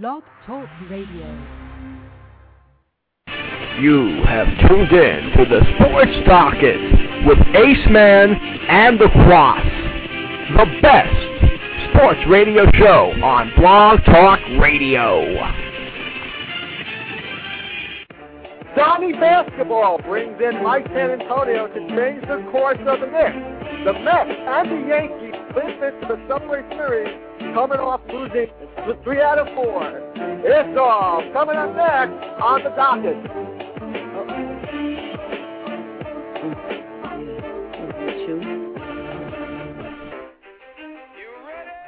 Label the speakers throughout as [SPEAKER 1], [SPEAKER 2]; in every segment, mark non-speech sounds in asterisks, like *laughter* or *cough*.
[SPEAKER 1] Blog Talk Radio.
[SPEAKER 2] You have tuned in to the Sports Docket with Ace Man and the Kwass, the best sports radio show on Blog Talk Radio.
[SPEAKER 3] Donnie Basketball brings in Mike San Antonio to change the course of the Knicks. The Mets and the Yankees live into the Subway Series, coming off losing three out of four. It's all coming up next on the docket.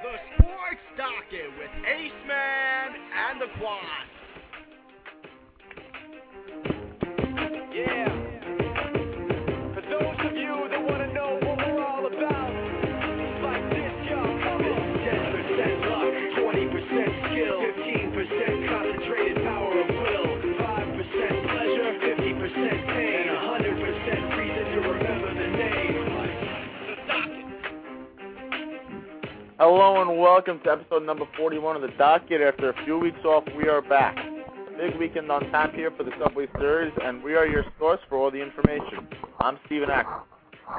[SPEAKER 2] The Sports Docket with Ace Man and the
[SPEAKER 4] Kwass.
[SPEAKER 3] Hello and welcome to episode number 41 of the docket. After a few weeks off, we are back. Big weekend on tap here for the Subway Series, and we are your source for all the information. I'm Stephen Acker.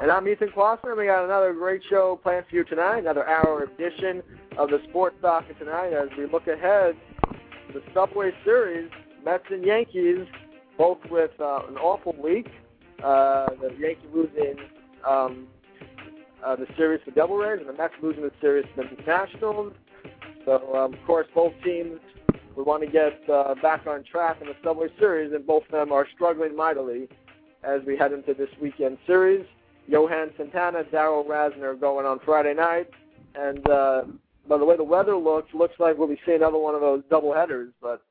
[SPEAKER 3] And I'm Ethan Klossner. We got another great show planned for you tonight, another hour edition of the Sports Docket tonight as we look ahead to the Subway Series, Mets and Yankees, both with uh, an awful week. Uh, the Yankees losing um, uh, the series to Devil Rays, and the Mets losing the series to the Nationals. So, um, of course, both teams we want to get uh, back on track in the Subway Series, and both of them are struggling mightily as we head into this weekend series. Johan Santana, Darrell Rasner going on Friday night, and uh, by the way the weather looks, looks like we'll be seeing another one of those double headers. But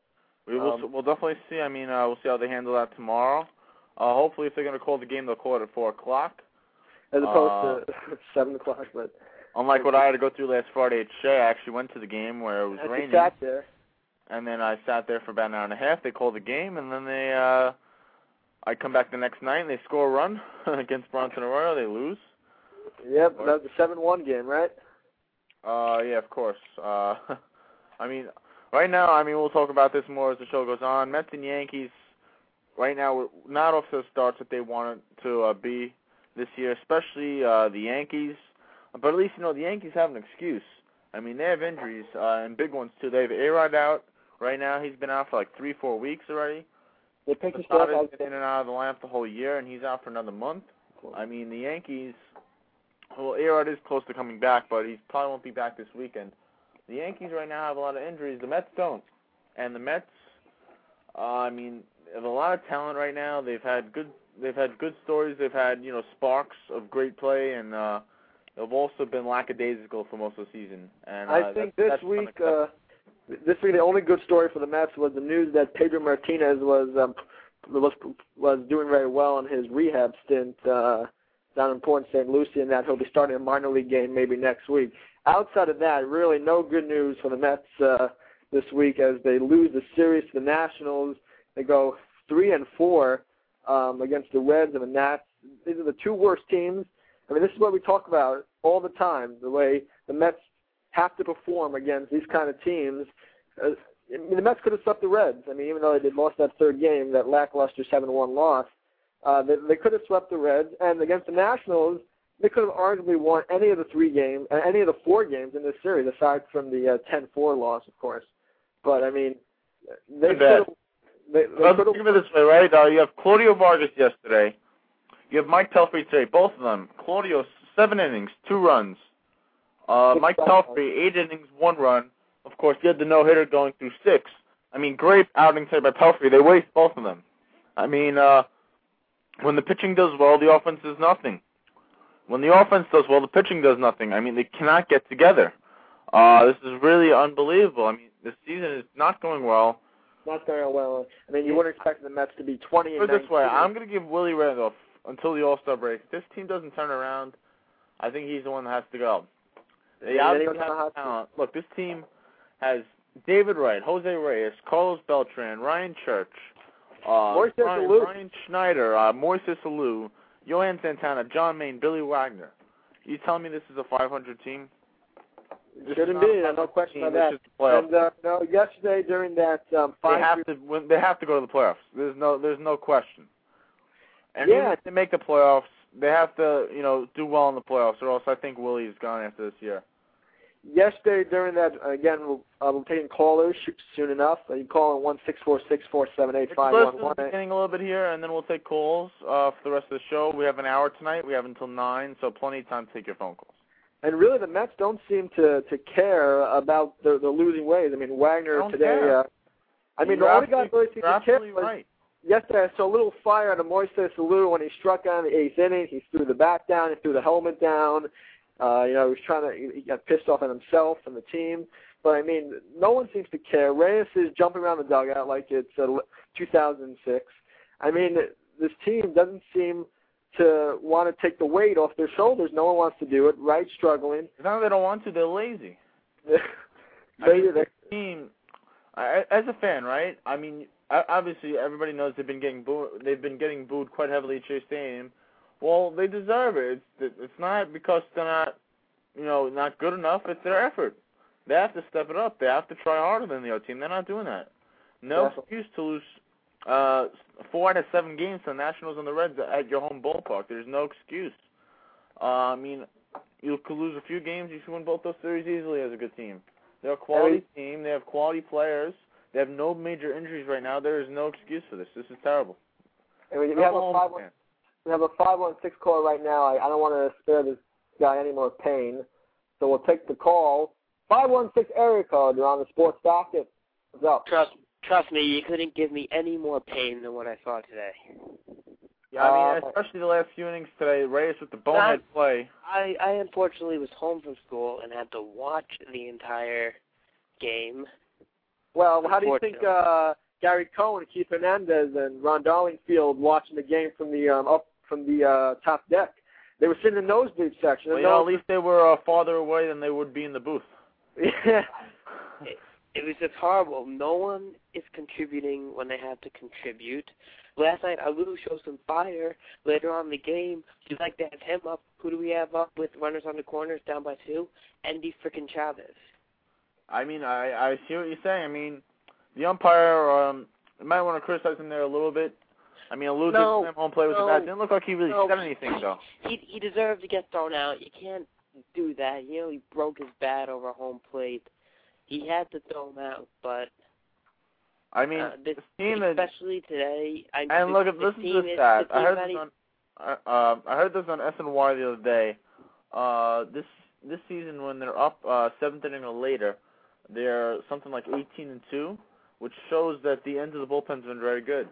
[SPEAKER 5] We will.
[SPEAKER 3] Um,
[SPEAKER 5] we'll definitely see. I mean, uh, we'll see how they handle that tomorrow. Uh, hopefully, if they're going to call the game, they'll call it at four o'clock.
[SPEAKER 3] As opposed to *laughs* seven o'clock, but
[SPEAKER 5] Unlike what I had to go through last Friday at Shea, I actually went to the game where it was
[SPEAKER 3] as we
[SPEAKER 5] raining,
[SPEAKER 3] sat there.
[SPEAKER 5] and then I sat there for about an hour and a half. They called the game, and then they. uh I come back the next night, and they score a run *laughs* against Bronson Arroyo. They lose.
[SPEAKER 3] Yep, that was the seven-one game, right?
[SPEAKER 5] Uh, yeah, of course. Uh, *laughs* I mean, right now, I mean, we'll talk about this more as the show goes on. Mets and Yankees, right now, we're not off to the starts that they wanted to uh, be this year, especially uh, the Yankees. But at least, you know, the Yankees have an excuse. I mean, they have injuries, uh, and big ones, too. They have A-Rod out right now. He's been out for like three, four weeks already.
[SPEAKER 3] They picked his out.
[SPEAKER 5] been in and out of the lineup the whole year, and he's out for another month. I mean, the Yankees. Well, Arod is close to coming back, but he probably won't be back this weekend. The Yankees right now have a lot of injuries. The Mets don't, and the Mets. Uh, I mean, have a lot of talent right now. They've had good. They've had good stories. They've had you know sparks of great play, and uh, they've also been lackadaisical for most of the season. And uh,
[SPEAKER 3] I think
[SPEAKER 5] that's,
[SPEAKER 3] this
[SPEAKER 5] that's
[SPEAKER 3] week, uh, this week the only good story for the Mets was the news that Pedro Martinez was um, was was doing very well in his rehab stint uh, down in Port St. Lucie, and that he'll be starting a minor league game maybe next week. Outside of that, really no good news for the Mets uh, this week as they lose the series to the Nationals. They go three and four um, against the Reds and the Nats. These are the two worst teams. I mean, this is what we talk about all the time. The way the Mets have to perform against these kind of teams. Uh, I mean, the Mets could have swept the Reds. I mean, even though they did lost that third game, that lackluster seven-one loss, uh, they, they could have swept the Reds. And against the Nationals, they could have arguably won any of the three games, uh, any of the four games in this series, aside from the uh, 10-4 loss, of course. But I mean, they could have. They, they
[SPEAKER 5] Let's think of it this way, right? Uh, you have Claudio Vargas yesterday. You have Mike Pelfrey today. Both of them. Claudio, seven innings, two runs. Uh, Mike. Pelfrey, eight innings, one run. Of course, you had the no-hitter going through six. I mean, great outing today by Pelfrey. They waste both of them. I mean, uh, when the pitching does well, the offense does nothing. When the offense does well, the pitching does nothing. I mean, they cannot get together. Uh, this is really unbelievable. I mean, this season is not going well.
[SPEAKER 3] Not going well. I mean, you wouldn't expect the Mets to be 20 and
[SPEAKER 5] Put it this way, I'm going to give Willie Randolph until the All Star break. If this team doesn't turn around, I think he's the one that has to go. They
[SPEAKER 3] And
[SPEAKER 5] obviously
[SPEAKER 3] the
[SPEAKER 5] have
[SPEAKER 3] hot
[SPEAKER 5] talent. Look, this team has David Wright, Jose Reyes, Carlos Beltran, Ryan Church, uh, Ryan. Ryan Schneider, uh, Moises Alou, Johan Santana, John Maine, Billy Wagner. You telling me this is a 500 team? Is
[SPEAKER 3] be, no question about
[SPEAKER 5] the.
[SPEAKER 3] And uh, no, yesterday during that um,
[SPEAKER 5] they
[SPEAKER 3] five
[SPEAKER 5] have to win. They have to go to the playoffs. There's no there's no question. And
[SPEAKER 3] Yeah.
[SPEAKER 5] if they make the playoffs, they have to you know do well in the playoffs, or else I think Willie's gone after this year.
[SPEAKER 3] yesterday during that again we'll, uh, we'll taking callers soon enough. Uh, you can call in one six four six four seven eight five one one.
[SPEAKER 5] beginning a little bit here, and then we'll take calls uh, for the rest of the show. We have an hour tonight. We have until nine, so plenty of time to take your phone calls.
[SPEAKER 3] And really, the Mets don't seem to to care about the the losing ways. I mean, Wagner
[SPEAKER 5] Don't
[SPEAKER 3] today.
[SPEAKER 5] care.
[SPEAKER 3] Uh, I mean,
[SPEAKER 5] You're
[SPEAKER 3] the only guy really
[SPEAKER 5] You're
[SPEAKER 3] to care was
[SPEAKER 5] right.
[SPEAKER 3] yesterday. I saw a little fire out of Moises Alou when he struck out in the eighth inning. He threw the bat down. He threw the helmet down. Uh, you know, he was trying to. He got pissed off at himself and the team. But I mean, no one seems to care. Reyes is jumping around the dugout like it's uh, 2006. I mean, this team doesn't seem to want to take the weight off their shoulders. No one wants to do it. Right, struggling.
[SPEAKER 5] That they don't want to; they're lazy. *laughs* I
[SPEAKER 3] They-
[SPEAKER 5] mean,
[SPEAKER 3] they-
[SPEAKER 5] the team, I, as a fan, right? I mean, obviously everybody knows they've been getting booed. They've been getting booed quite heavily at Shea Stadium. Well, they deserve it. It's it's not because they're not, you know, not good enough. It's their effort. They have to step it up. They have to try harder than the other team. They're not doing that. No
[SPEAKER 3] Definitely.
[SPEAKER 5] excuse to lose uh, four out of seven games to the Nationals and the Reds at your home ballpark. There's no excuse. Uh, I mean, you could lose a few games. You should win both those series easily as a good team. They're a quality team. They have quality players. They have no major injuries right now. There is no excuse for this. This is terrible.
[SPEAKER 3] and we, we have a five one. We have a five one six call right now. I, I don't want to spare this guy any more pain, so we'll take the call. Five one six area code. You're on the sports docket. What's up?
[SPEAKER 6] Trust trust me, you couldn't give me any more pain than what I saw today.
[SPEAKER 5] Yeah, I mean,
[SPEAKER 3] Uh,
[SPEAKER 5] especially the last few innings today. Reyes with the bonehead play.
[SPEAKER 6] I I unfortunately was home from school and had to watch the entire game.
[SPEAKER 3] Well, how do you think uh, Gary Cohen, Keith Hernandez, and Ron Darling feel watching the game from the um, up from the uh, top deck? They were sitting in the nosebleed section.
[SPEAKER 5] Well, you know, at least they were uh, farther away than they would be in the booth. *laughs* *laughs*
[SPEAKER 3] yeah.
[SPEAKER 6] It was just horrible. No one is contributing when they have to contribute. Last night, Alou showed some fire. Later on in the game, you'd like to have him up. Who do we have up with runners on the corners down by two? Endy frickin' Chavez.
[SPEAKER 5] I mean, I I see what you're saying. I mean, the umpire, um, you might want to criticize him there a little bit. I mean, Alou
[SPEAKER 6] No,
[SPEAKER 5] did slam home play with
[SPEAKER 6] no,
[SPEAKER 5] the bat. Didn't look like he really
[SPEAKER 6] no.
[SPEAKER 5] said anything though.
[SPEAKER 6] He he deserved to get thrown out. You can't do that. You know, he broke his bat over home plate. He had to throw him out, but
[SPEAKER 5] I mean,
[SPEAKER 6] uh, this,
[SPEAKER 5] this team is
[SPEAKER 6] especially today. I,
[SPEAKER 5] And
[SPEAKER 6] the,
[SPEAKER 5] look at
[SPEAKER 6] the
[SPEAKER 5] listen
[SPEAKER 6] team
[SPEAKER 5] to this
[SPEAKER 6] is,
[SPEAKER 5] stat.
[SPEAKER 6] the
[SPEAKER 5] I heard this on I, um, I heard this on SNY the other day. Uh, this this season when they're up uh, seventh inning or later, they're something like 18 and two, which shows that the end of the bullpen's been very good.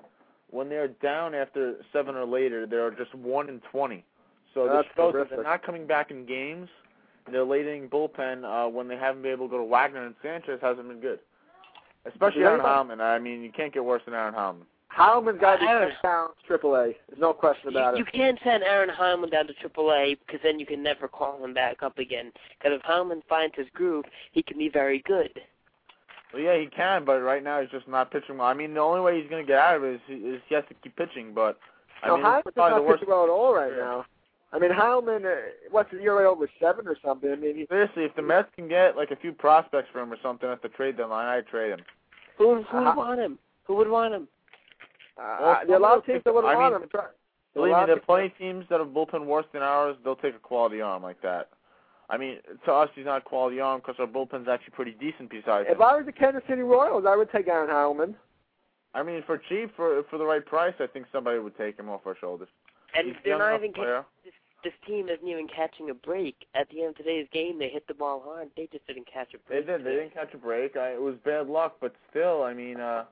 [SPEAKER 5] When they're down after seven or later, they're just one and 20. So
[SPEAKER 3] That's
[SPEAKER 5] this shows that they're not coming back in games. Their late inning bullpen, uh, when they haven't been able to go to Wagner and Sanchez, hasn't been good. Especially
[SPEAKER 3] Yeah.
[SPEAKER 5] Aaron Heilman. I mean, you can't get worse than Aaron Heilman.
[SPEAKER 3] Heilman's got to be
[SPEAKER 6] Aaron-
[SPEAKER 3] sent down Triple A. There's no question about
[SPEAKER 6] you, you can't send Aaron Heilman down to AAA because then you can never call him back up again. Because if Heilman finds his groove, he can be very good.
[SPEAKER 5] Well, yeah, he can, but right now he's just not pitching well. I mean, the only way he's going to get out of it is he, is he has to keep pitching. But I
[SPEAKER 3] no,
[SPEAKER 5] mean,
[SPEAKER 3] Heilman's not
[SPEAKER 5] the worst.
[SPEAKER 3] pitching well at all right now. I mean, Heilman, uh, what's his ERA over seven or something? I mean, he,
[SPEAKER 5] Seriously, if the Mets can get like a few prospects for him or something at the trade deadline, I'd trade him.
[SPEAKER 6] Who who would
[SPEAKER 3] Uh-huh.
[SPEAKER 6] want him? Who would want him?
[SPEAKER 3] uh,
[SPEAKER 5] Well,
[SPEAKER 3] there are a lot of teams that would
[SPEAKER 5] I
[SPEAKER 3] want
[SPEAKER 5] mean,
[SPEAKER 3] him. Try- there
[SPEAKER 5] Believe me, there are plenty of teams that have bullpen worse than ours. They'll take a quality arm like that. I mean, to us, he's not a quality arm because our bullpen's actually pretty decent besides him.
[SPEAKER 3] If I was the Kansas City Royals, I would take Aaron Heilman.
[SPEAKER 5] I mean, for cheap, for for the right price, I think somebody would take him off our shoulders.
[SPEAKER 6] And
[SPEAKER 5] He's a
[SPEAKER 6] they're
[SPEAKER 5] young
[SPEAKER 6] not even. Ca-
[SPEAKER 5] player.
[SPEAKER 6] This, this team isn't even catching a break. At the end of today's game, they hit the ball hard. They just didn't catch a break.
[SPEAKER 5] They
[SPEAKER 6] break.
[SPEAKER 5] did. They didn't catch a break. I, it was bad luck, but still, I mean, uh,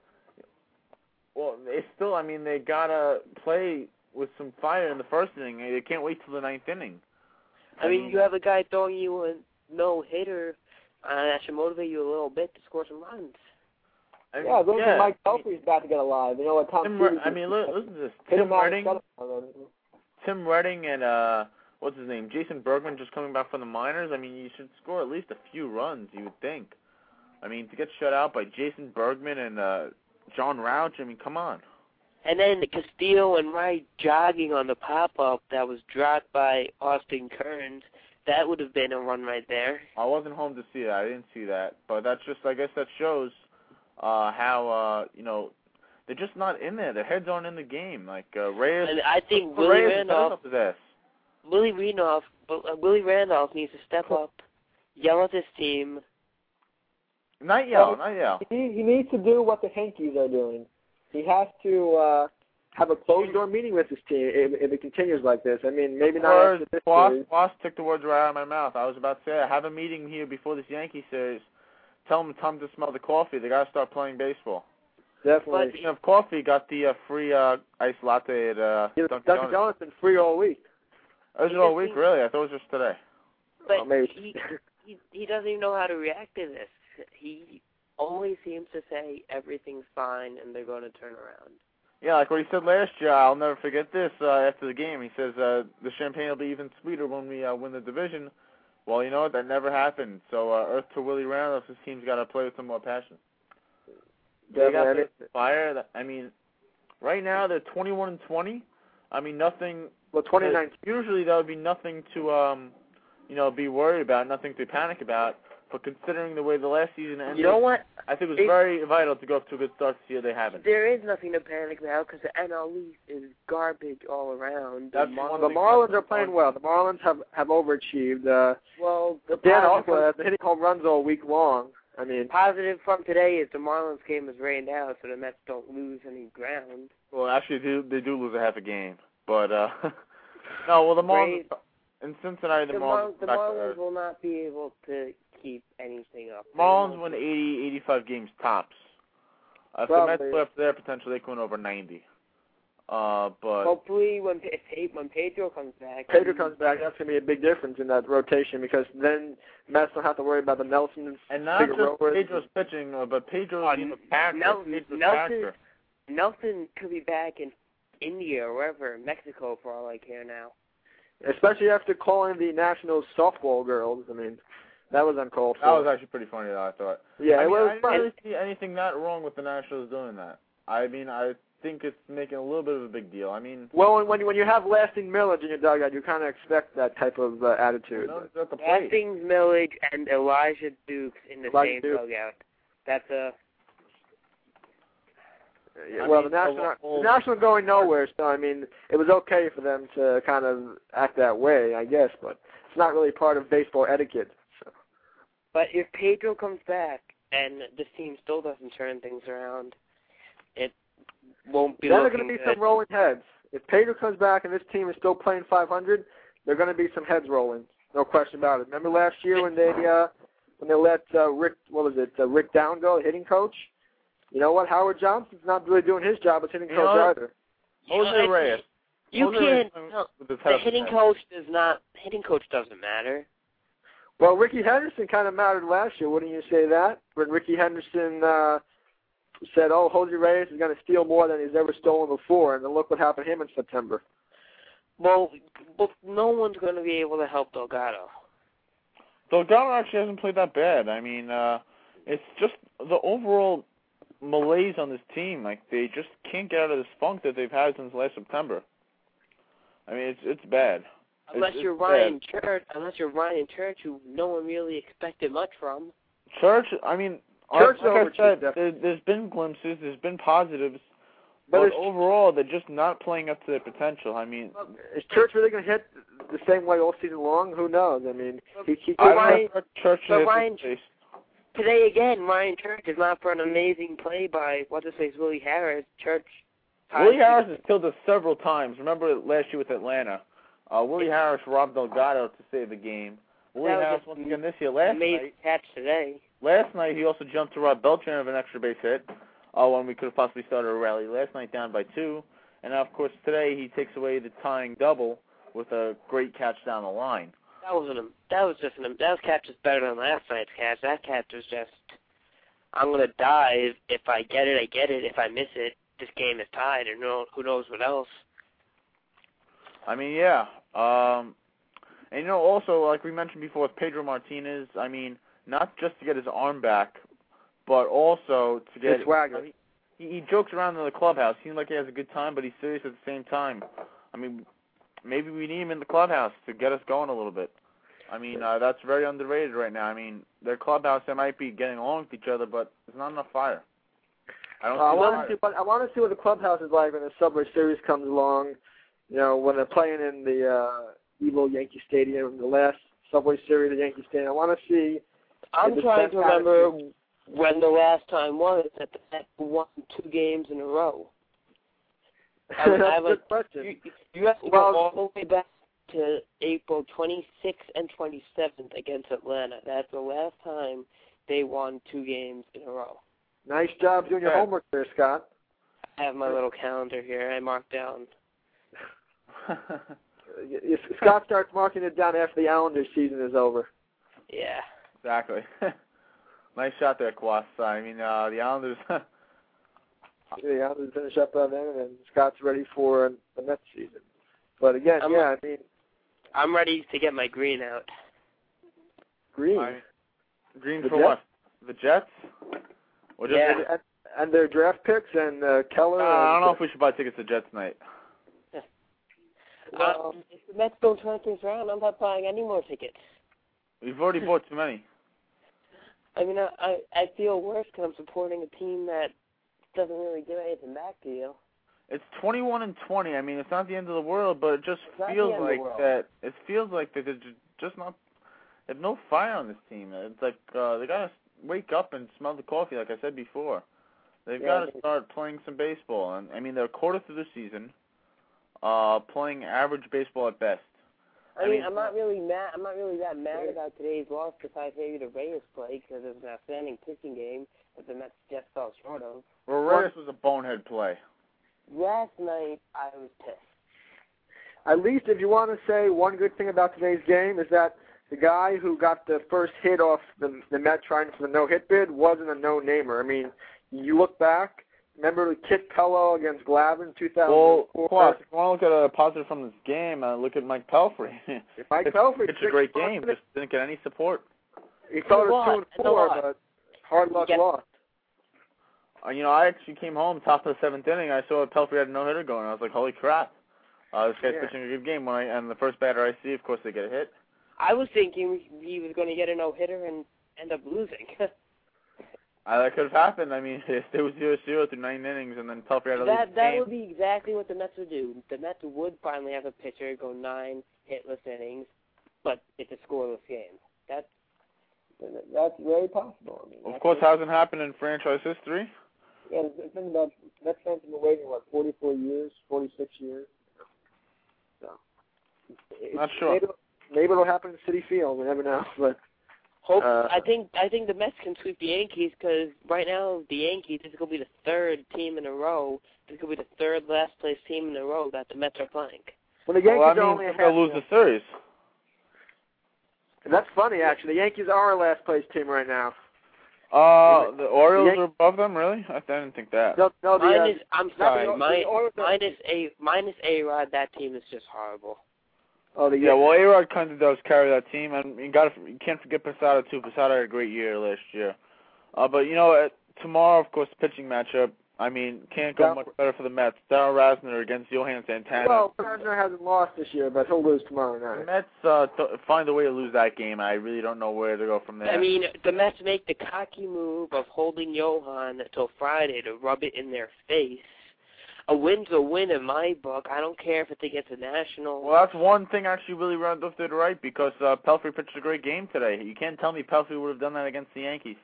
[SPEAKER 5] well, they still, I mean, they gotta play with some fire in the first inning. They can't wait till the ninth inning.
[SPEAKER 6] I mean, you have a guy throwing you a no hitter. Uh, that should motivate you a little bit to score some runs.
[SPEAKER 5] I mean,
[SPEAKER 3] Yeah, as long as
[SPEAKER 5] yeah,
[SPEAKER 3] Mike
[SPEAKER 5] I mean,
[SPEAKER 3] Pelfrey's about to get alive. You know what Tom
[SPEAKER 5] Tim,
[SPEAKER 3] Cruise
[SPEAKER 5] I mean, li- listen to this.
[SPEAKER 3] hit
[SPEAKER 5] Tim
[SPEAKER 3] him out
[SPEAKER 5] Redding,
[SPEAKER 3] and shut him.
[SPEAKER 5] Tim Redding, and uh, what's his name? Jason Bergmann just coming back from the minors. I mean, you should score at least a few runs. You would think. I mean, to get shut out by Jason Bergmann and uh, Jon Rauch. I mean, come on.
[SPEAKER 6] And then Castillo and Wright jogging on the pop up that was dropped by Austin Kearns. That would have been a run right there.
[SPEAKER 5] I wasn't home to see that. I didn't see that, but that's just. I guess that shows uh how uh you know they're just not in there. Their heads aren't in the game. Like uh, Reyes.
[SPEAKER 6] And I think
[SPEAKER 5] Willie
[SPEAKER 6] Willie
[SPEAKER 5] Reyes is
[SPEAKER 6] Randolph,
[SPEAKER 5] up his ass.
[SPEAKER 6] Willie Randolph, uh, Willie Randolph needs to step up, yell at his team.
[SPEAKER 5] Not yell, not yell.
[SPEAKER 3] He he needs to do what the Yankees are doing. He has to uh have a closed door meeting with his team if, if it continues like this. I mean, maybe not
[SPEAKER 5] Words,
[SPEAKER 3] after this
[SPEAKER 5] Boss,
[SPEAKER 3] series.
[SPEAKER 5] boss took the words right out of my mouth. I was about to say, I have a meeting here before this Yankee series. Tell them time to smell the coffee. They got to start playing baseball.
[SPEAKER 3] Definitely.
[SPEAKER 5] Speaking of coffee, got the uh, free uh, iced latte at uh,
[SPEAKER 3] Yeah,
[SPEAKER 5] Dunkin'
[SPEAKER 3] Dunkin'
[SPEAKER 5] Donuts.
[SPEAKER 3] Donuts been free all week.
[SPEAKER 5] It was all week, really. I thought it was just today.
[SPEAKER 6] But
[SPEAKER 3] Oh, maybe.
[SPEAKER 6] he, he he doesn't even know how to react to this. He always seems to say everything's fine and they're going to turn around.
[SPEAKER 5] Yeah, like what he said last year. I'll never forget this. Uh, after the game, he says uh, the champagne will be even sweeter when we uh, win the division. Well, you know what? That never happened. So uh, Earth to Willie Randolph, his team's got to play with some more passion. They got the fire. That, I mean, right now they're 21 and 20. I mean, nothing.
[SPEAKER 3] Well, 2019.
[SPEAKER 5] Usually that would be nothing to, um, you know, be worried about, nothing to panic about. But considering the way the last season ended,
[SPEAKER 6] You know what?
[SPEAKER 5] I think it was
[SPEAKER 6] It-
[SPEAKER 5] very vital to go up to a good start this year. They haven't.
[SPEAKER 6] There is nothing to panic about because the NL East is garbage all around.
[SPEAKER 5] That's
[SPEAKER 6] The
[SPEAKER 5] one
[SPEAKER 3] The. Marlins are playing well. The Marlins have have overachieved. Uh,
[SPEAKER 6] well, the
[SPEAKER 3] Dan Osler has been hitting home runs all week long. I mean,
[SPEAKER 6] positive from today is the Marlins game is rained out, so the Mets don't lose any ground.
[SPEAKER 5] Well, actually, they do, they do lose a half a game, but uh, *laughs* no. Well, the Marlins in Cincinnati, the,
[SPEAKER 6] The,
[SPEAKER 5] Marlins,
[SPEAKER 6] Mar- the Marlins will not be able to keep anything up.
[SPEAKER 5] Marlins win
[SPEAKER 6] be-
[SPEAKER 5] 80, 85 games tops. Uh, if the Mets play up there, potentially they can win over 90. Uh, but
[SPEAKER 6] Hopefully, when Pe- if when Pedro comes back,
[SPEAKER 3] Pedro comes back. That's gonna be a big difference in that rotation because then Mets don't have to worry about the Nelsons.
[SPEAKER 5] and not just
[SPEAKER 3] Figueroa.
[SPEAKER 5] Pedro's pitching, uh, but Pedro's you know, character.
[SPEAKER 6] Nelson-
[SPEAKER 5] Pedro's
[SPEAKER 6] Nelson- Nelson could be back in India or wherever, Mexico for all I care now.
[SPEAKER 3] Especially after calling the Nationals softball girls. I mean, that was uncalled for.
[SPEAKER 5] That was actually pretty funny, though. I thought.
[SPEAKER 3] yeah,
[SPEAKER 5] I
[SPEAKER 3] it
[SPEAKER 5] mean,
[SPEAKER 3] was.
[SPEAKER 5] I didn't really see anything that wrong with the Nationals doing that. I mean, I think it's making a little bit of a big deal. I mean,
[SPEAKER 3] Well, when- when you when you have Lastings Milledge in your dugout, you kind of expect that type of uh, attitude.
[SPEAKER 5] notice at the plate.
[SPEAKER 6] Milledge, and Elijah Dukes in the
[SPEAKER 3] Elijah
[SPEAKER 6] same
[SPEAKER 3] Dukes.
[SPEAKER 6] dugout. That's a
[SPEAKER 3] Yeah, well,
[SPEAKER 5] mean,
[SPEAKER 3] the national
[SPEAKER 5] the whole-
[SPEAKER 3] the national going nowhere, so I mean, it was okay for them to kind of act that way, I guess, but it's not really part of baseball etiquette. So.
[SPEAKER 6] But if Pedro comes back and this team still doesn't turn things around, it won't be
[SPEAKER 3] Then there are going to be
[SPEAKER 6] good.
[SPEAKER 3] some rolling heads. If Pedro comes back and this team is still playing 500, there are going to be some heads rolling. No question about it. Remember last year when they uh, when they let uh, Rick what was it uh, Rick Down go, the hitting coach? You know what? Howard Johnson's not really doing his job as hitting
[SPEAKER 5] You
[SPEAKER 3] coach
[SPEAKER 5] know what?
[SPEAKER 3] either.
[SPEAKER 6] You know,
[SPEAKER 5] Jose Reyes.
[SPEAKER 6] You
[SPEAKER 5] Jose
[SPEAKER 6] can't.
[SPEAKER 5] went
[SPEAKER 6] No, the hitting
[SPEAKER 5] his
[SPEAKER 6] coach does not. Hitting coach doesn't matter.
[SPEAKER 3] Well, Rickey Henderson kind of mattered last year, wouldn't you say that? When Rickey Henderson uh, said, "Oh, Jose Reyes is going to steal more than he's ever stolen before," and then look what happened to him in September.
[SPEAKER 6] Well, but no one's going to be able to help Delgado.
[SPEAKER 5] Delgado actually hasn't played that bad. I mean, uh it's just the overall malaise on this team. Like they just can't get out of this funk that they've had since last September. I mean, it's it's bad.
[SPEAKER 6] Unless
[SPEAKER 5] it's
[SPEAKER 6] you're
[SPEAKER 5] bad.
[SPEAKER 6] Ryan Church, unless you're Ryan Church, who no one really expected much from.
[SPEAKER 5] Church. I mean,
[SPEAKER 3] Church
[SPEAKER 5] like I said,
[SPEAKER 3] definitely.
[SPEAKER 5] there, there's been glimpses, there's been positives,
[SPEAKER 3] But
[SPEAKER 5] but overall they're just not playing up to their potential. I mean,
[SPEAKER 3] is Church really going to hit the same way all season long? Who knows? I mean, he, he
[SPEAKER 5] I
[SPEAKER 6] Ryan-
[SPEAKER 5] Church
[SPEAKER 6] but Ryan- Today again, Ryan Church is not for an amazing play by what to say is Willie Harris. Church.
[SPEAKER 5] Willie Harris has killed us several times. Remember last year with Atlanta, uh, Willie Harris robbed Delgado to save the game. Willie Harris once again this year. Last
[SPEAKER 6] amazing
[SPEAKER 5] night,
[SPEAKER 6] catch today.
[SPEAKER 5] Last night he also jumped to Rob Beltran of an extra base hit. Uh, when we could have possibly started a rally last night down by two, and now of course today he takes away the tying double with a great catch down the line.
[SPEAKER 6] That was an that was just an that was catch is better than last night's catch. That catch was just I'm gonna dive. If I get it, I get it. If I miss it, this game is tied, and no, who knows what else.
[SPEAKER 5] I mean, yeah. Um, and you know, also like we mentioned before with Pedro Martinez, I mean, not just to get his arm back, but also to get
[SPEAKER 3] His swagger.
[SPEAKER 5] He, he jokes around in the clubhouse. Seems like he has a good time, but he's serious at the same time. I mean, maybe we need him in the clubhouse to get us going a little bit. I mean, uh, that's very underrated right now. I mean, their clubhouse they might be getting along with each other, but there's not enough fire. I don't
[SPEAKER 3] Uh, I want to see what I want to see what the clubhouse is like when the Subway Series comes along. You know, when they're playing in the uh, evil Yankee Stadium, the last Subway Series at Yankee Stadium. I want to see.
[SPEAKER 6] I'm trying to remember when the last time was that the Mets won two games in a row. I *laughs*
[SPEAKER 3] That's a
[SPEAKER 6] would-
[SPEAKER 3] good question.
[SPEAKER 6] You, you have to
[SPEAKER 3] Well-
[SPEAKER 6] go all the way back to April 26th and 27th against Atlanta. That's the last time they won two games in a row.
[SPEAKER 3] Nice job doing your homework there, Scott.
[SPEAKER 6] I have my little calendar here. I marked down. *laughs*
[SPEAKER 3] If Scott starts marking it down after the Islanders season is over.
[SPEAKER 6] Yeah.
[SPEAKER 5] Exactly. *laughs* nice shot there, Kwass. I mean, uh, the Islanders. *laughs*
[SPEAKER 3] The Islanders finish up by then, and Scott's ready for the Mets season. But again,
[SPEAKER 6] I'm-
[SPEAKER 3] yeah, I mean,
[SPEAKER 6] I'm ready to get my green out.
[SPEAKER 3] Green.
[SPEAKER 5] I- Green
[SPEAKER 3] The
[SPEAKER 5] for
[SPEAKER 3] Jets?
[SPEAKER 5] what? The Jets? Or just
[SPEAKER 6] Yeah.
[SPEAKER 3] and, and their draft picks and uh, Keller.
[SPEAKER 5] Uh, I don't
[SPEAKER 3] and-
[SPEAKER 5] know if we should buy tickets to Jets tonight.
[SPEAKER 6] Uh, if the Mets don't turn things around, I'm not buying any more tickets.
[SPEAKER 5] We've already bought too many.
[SPEAKER 6] I mean, I I, I feel worse because I'm supporting a team that doesn't really give anything back to you.
[SPEAKER 5] It's 21 and 20. I mean, it's not the end of the world, but it just
[SPEAKER 6] It's
[SPEAKER 5] feels
[SPEAKER 6] end of the
[SPEAKER 5] like that. It feels like that there's ju- just not. They have no fire on this team. It's like uh, they gotta wake up and smell the coffee, like I said before. They've
[SPEAKER 3] Yeah,
[SPEAKER 5] got to start playing some baseball, and I mean they're a quarter through the season, uh, playing average baseball at best.
[SPEAKER 6] I,
[SPEAKER 5] I
[SPEAKER 6] mean,
[SPEAKER 5] mean-
[SPEAKER 6] I'm not really mad. I'm not really that mad about today's loss besides maybe the Reyes play because it was an outstanding pitching game that the Mets just fell short of.
[SPEAKER 5] Well, Reyes was a bonehead play.
[SPEAKER 6] Last night I was pissed.
[SPEAKER 3] At least, if you want to say one good thing about today's game is that the guy who got the first hit off the the Met trying for the no hit bid wasn't a no namer. I mean, you look back. Remember Kit Pellow against Glavine, 2004.
[SPEAKER 5] Well, Kwass, if you want to look at a positive from this game, uh, look at Mike Pelfrey.
[SPEAKER 3] Mike Pelfrey
[SPEAKER 5] It's a great
[SPEAKER 3] months
[SPEAKER 5] game. Just didn't get any support.
[SPEAKER 3] He thought it was two
[SPEAKER 6] And
[SPEAKER 3] and four, but hard luck
[SPEAKER 6] Get-
[SPEAKER 3] lost.
[SPEAKER 5] Uh, you know, I actually came home top of the seventh inning. I saw Pelfrey had a no hitter going. I was like, holy crap! Uh, this guy's
[SPEAKER 3] Yeah.
[SPEAKER 5] pitching a good game. When I and the first batter I see, of course, they get a hit.
[SPEAKER 6] I was thinking he was going to get a no hitter and end up losing. *laughs*
[SPEAKER 5] Uh, that could have happened. I mean, *laughs* if it was zero zero through nine innings, and then Pelfrey had
[SPEAKER 6] that that
[SPEAKER 5] game.
[SPEAKER 6] would be exactly what the Mets would do. The Mets would finally have a pitcher go nine hitless innings, but it's a scoreless game. That's that's very possible. I mean,
[SPEAKER 5] Of course, hasn't happened in franchise history.
[SPEAKER 3] Yeah, the thing about Mets fans have been waiting what 44 years, 46 years. So, it's-
[SPEAKER 5] Not sure.
[SPEAKER 3] Maybe, maybe it'll happen in Citi Field. We never know. *laughs* But
[SPEAKER 6] Hope
[SPEAKER 3] Uh,
[SPEAKER 6] I think I think the Mets can sweep the Yankees because right now the Yankees this is going to be the third team in a row. This is going to be the third last place team in a row that the Mets are playing.
[SPEAKER 3] when the Yankees
[SPEAKER 5] well,
[SPEAKER 3] are
[SPEAKER 5] that
[SPEAKER 3] only
[SPEAKER 5] means
[SPEAKER 3] a
[SPEAKER 5] they'll lose the series.
[SPEAKER 3] and that's funny actually. The Yankees are our last place team right now.
[SPEAKER 5] Uh, the Orioles
[SPEAKER 3] Yan-
[SPEAKER 5] are above them, really? I didn't think that.
[SPEAKER 3] No, no, the, uh,
[SPEAKER 6] Minus, I'm sorry,
[SPEAKER 3] the-
[SPEAKER 6] mi-
[SPEAKER 3] the Orioles
[SPEAKER 6] minus a minus a Rod. That team is just horrible.
[SPEAKER 3] Oh, the
[SPEAKER 5] Yeah, well, A-Rod kind of does carry that team, and you got you can't forget Posada too. Posada had a great year last year. Uh, but you know, uh, tomorrow, of course, the pitching matchup. I mean, can't go
[SPEAKER 3] Yeah.
[SPEAKER 5] much better for the Mets. Darrell Rasner against Johan Santana.
[SPEAKER 3] well, Gardner hasn't lost this year, but he'll lose tomorrow night. the.
[SPEAKER 5] Mets uh, th- find a way to lose that game. I really don't know where to go from there.
[SPEAKER 6] I mean, the Mets make the cocky move of holding Johan until Friday to rub it in their face. A win's a win in my book. I don't care if it's against a national.
[SPEAKER 5] well, that's one thing actually Willie Randolph did right because uh, Pelfrey pitched a great game today. You can't tell me Pelfrey would have done that against the Yankees.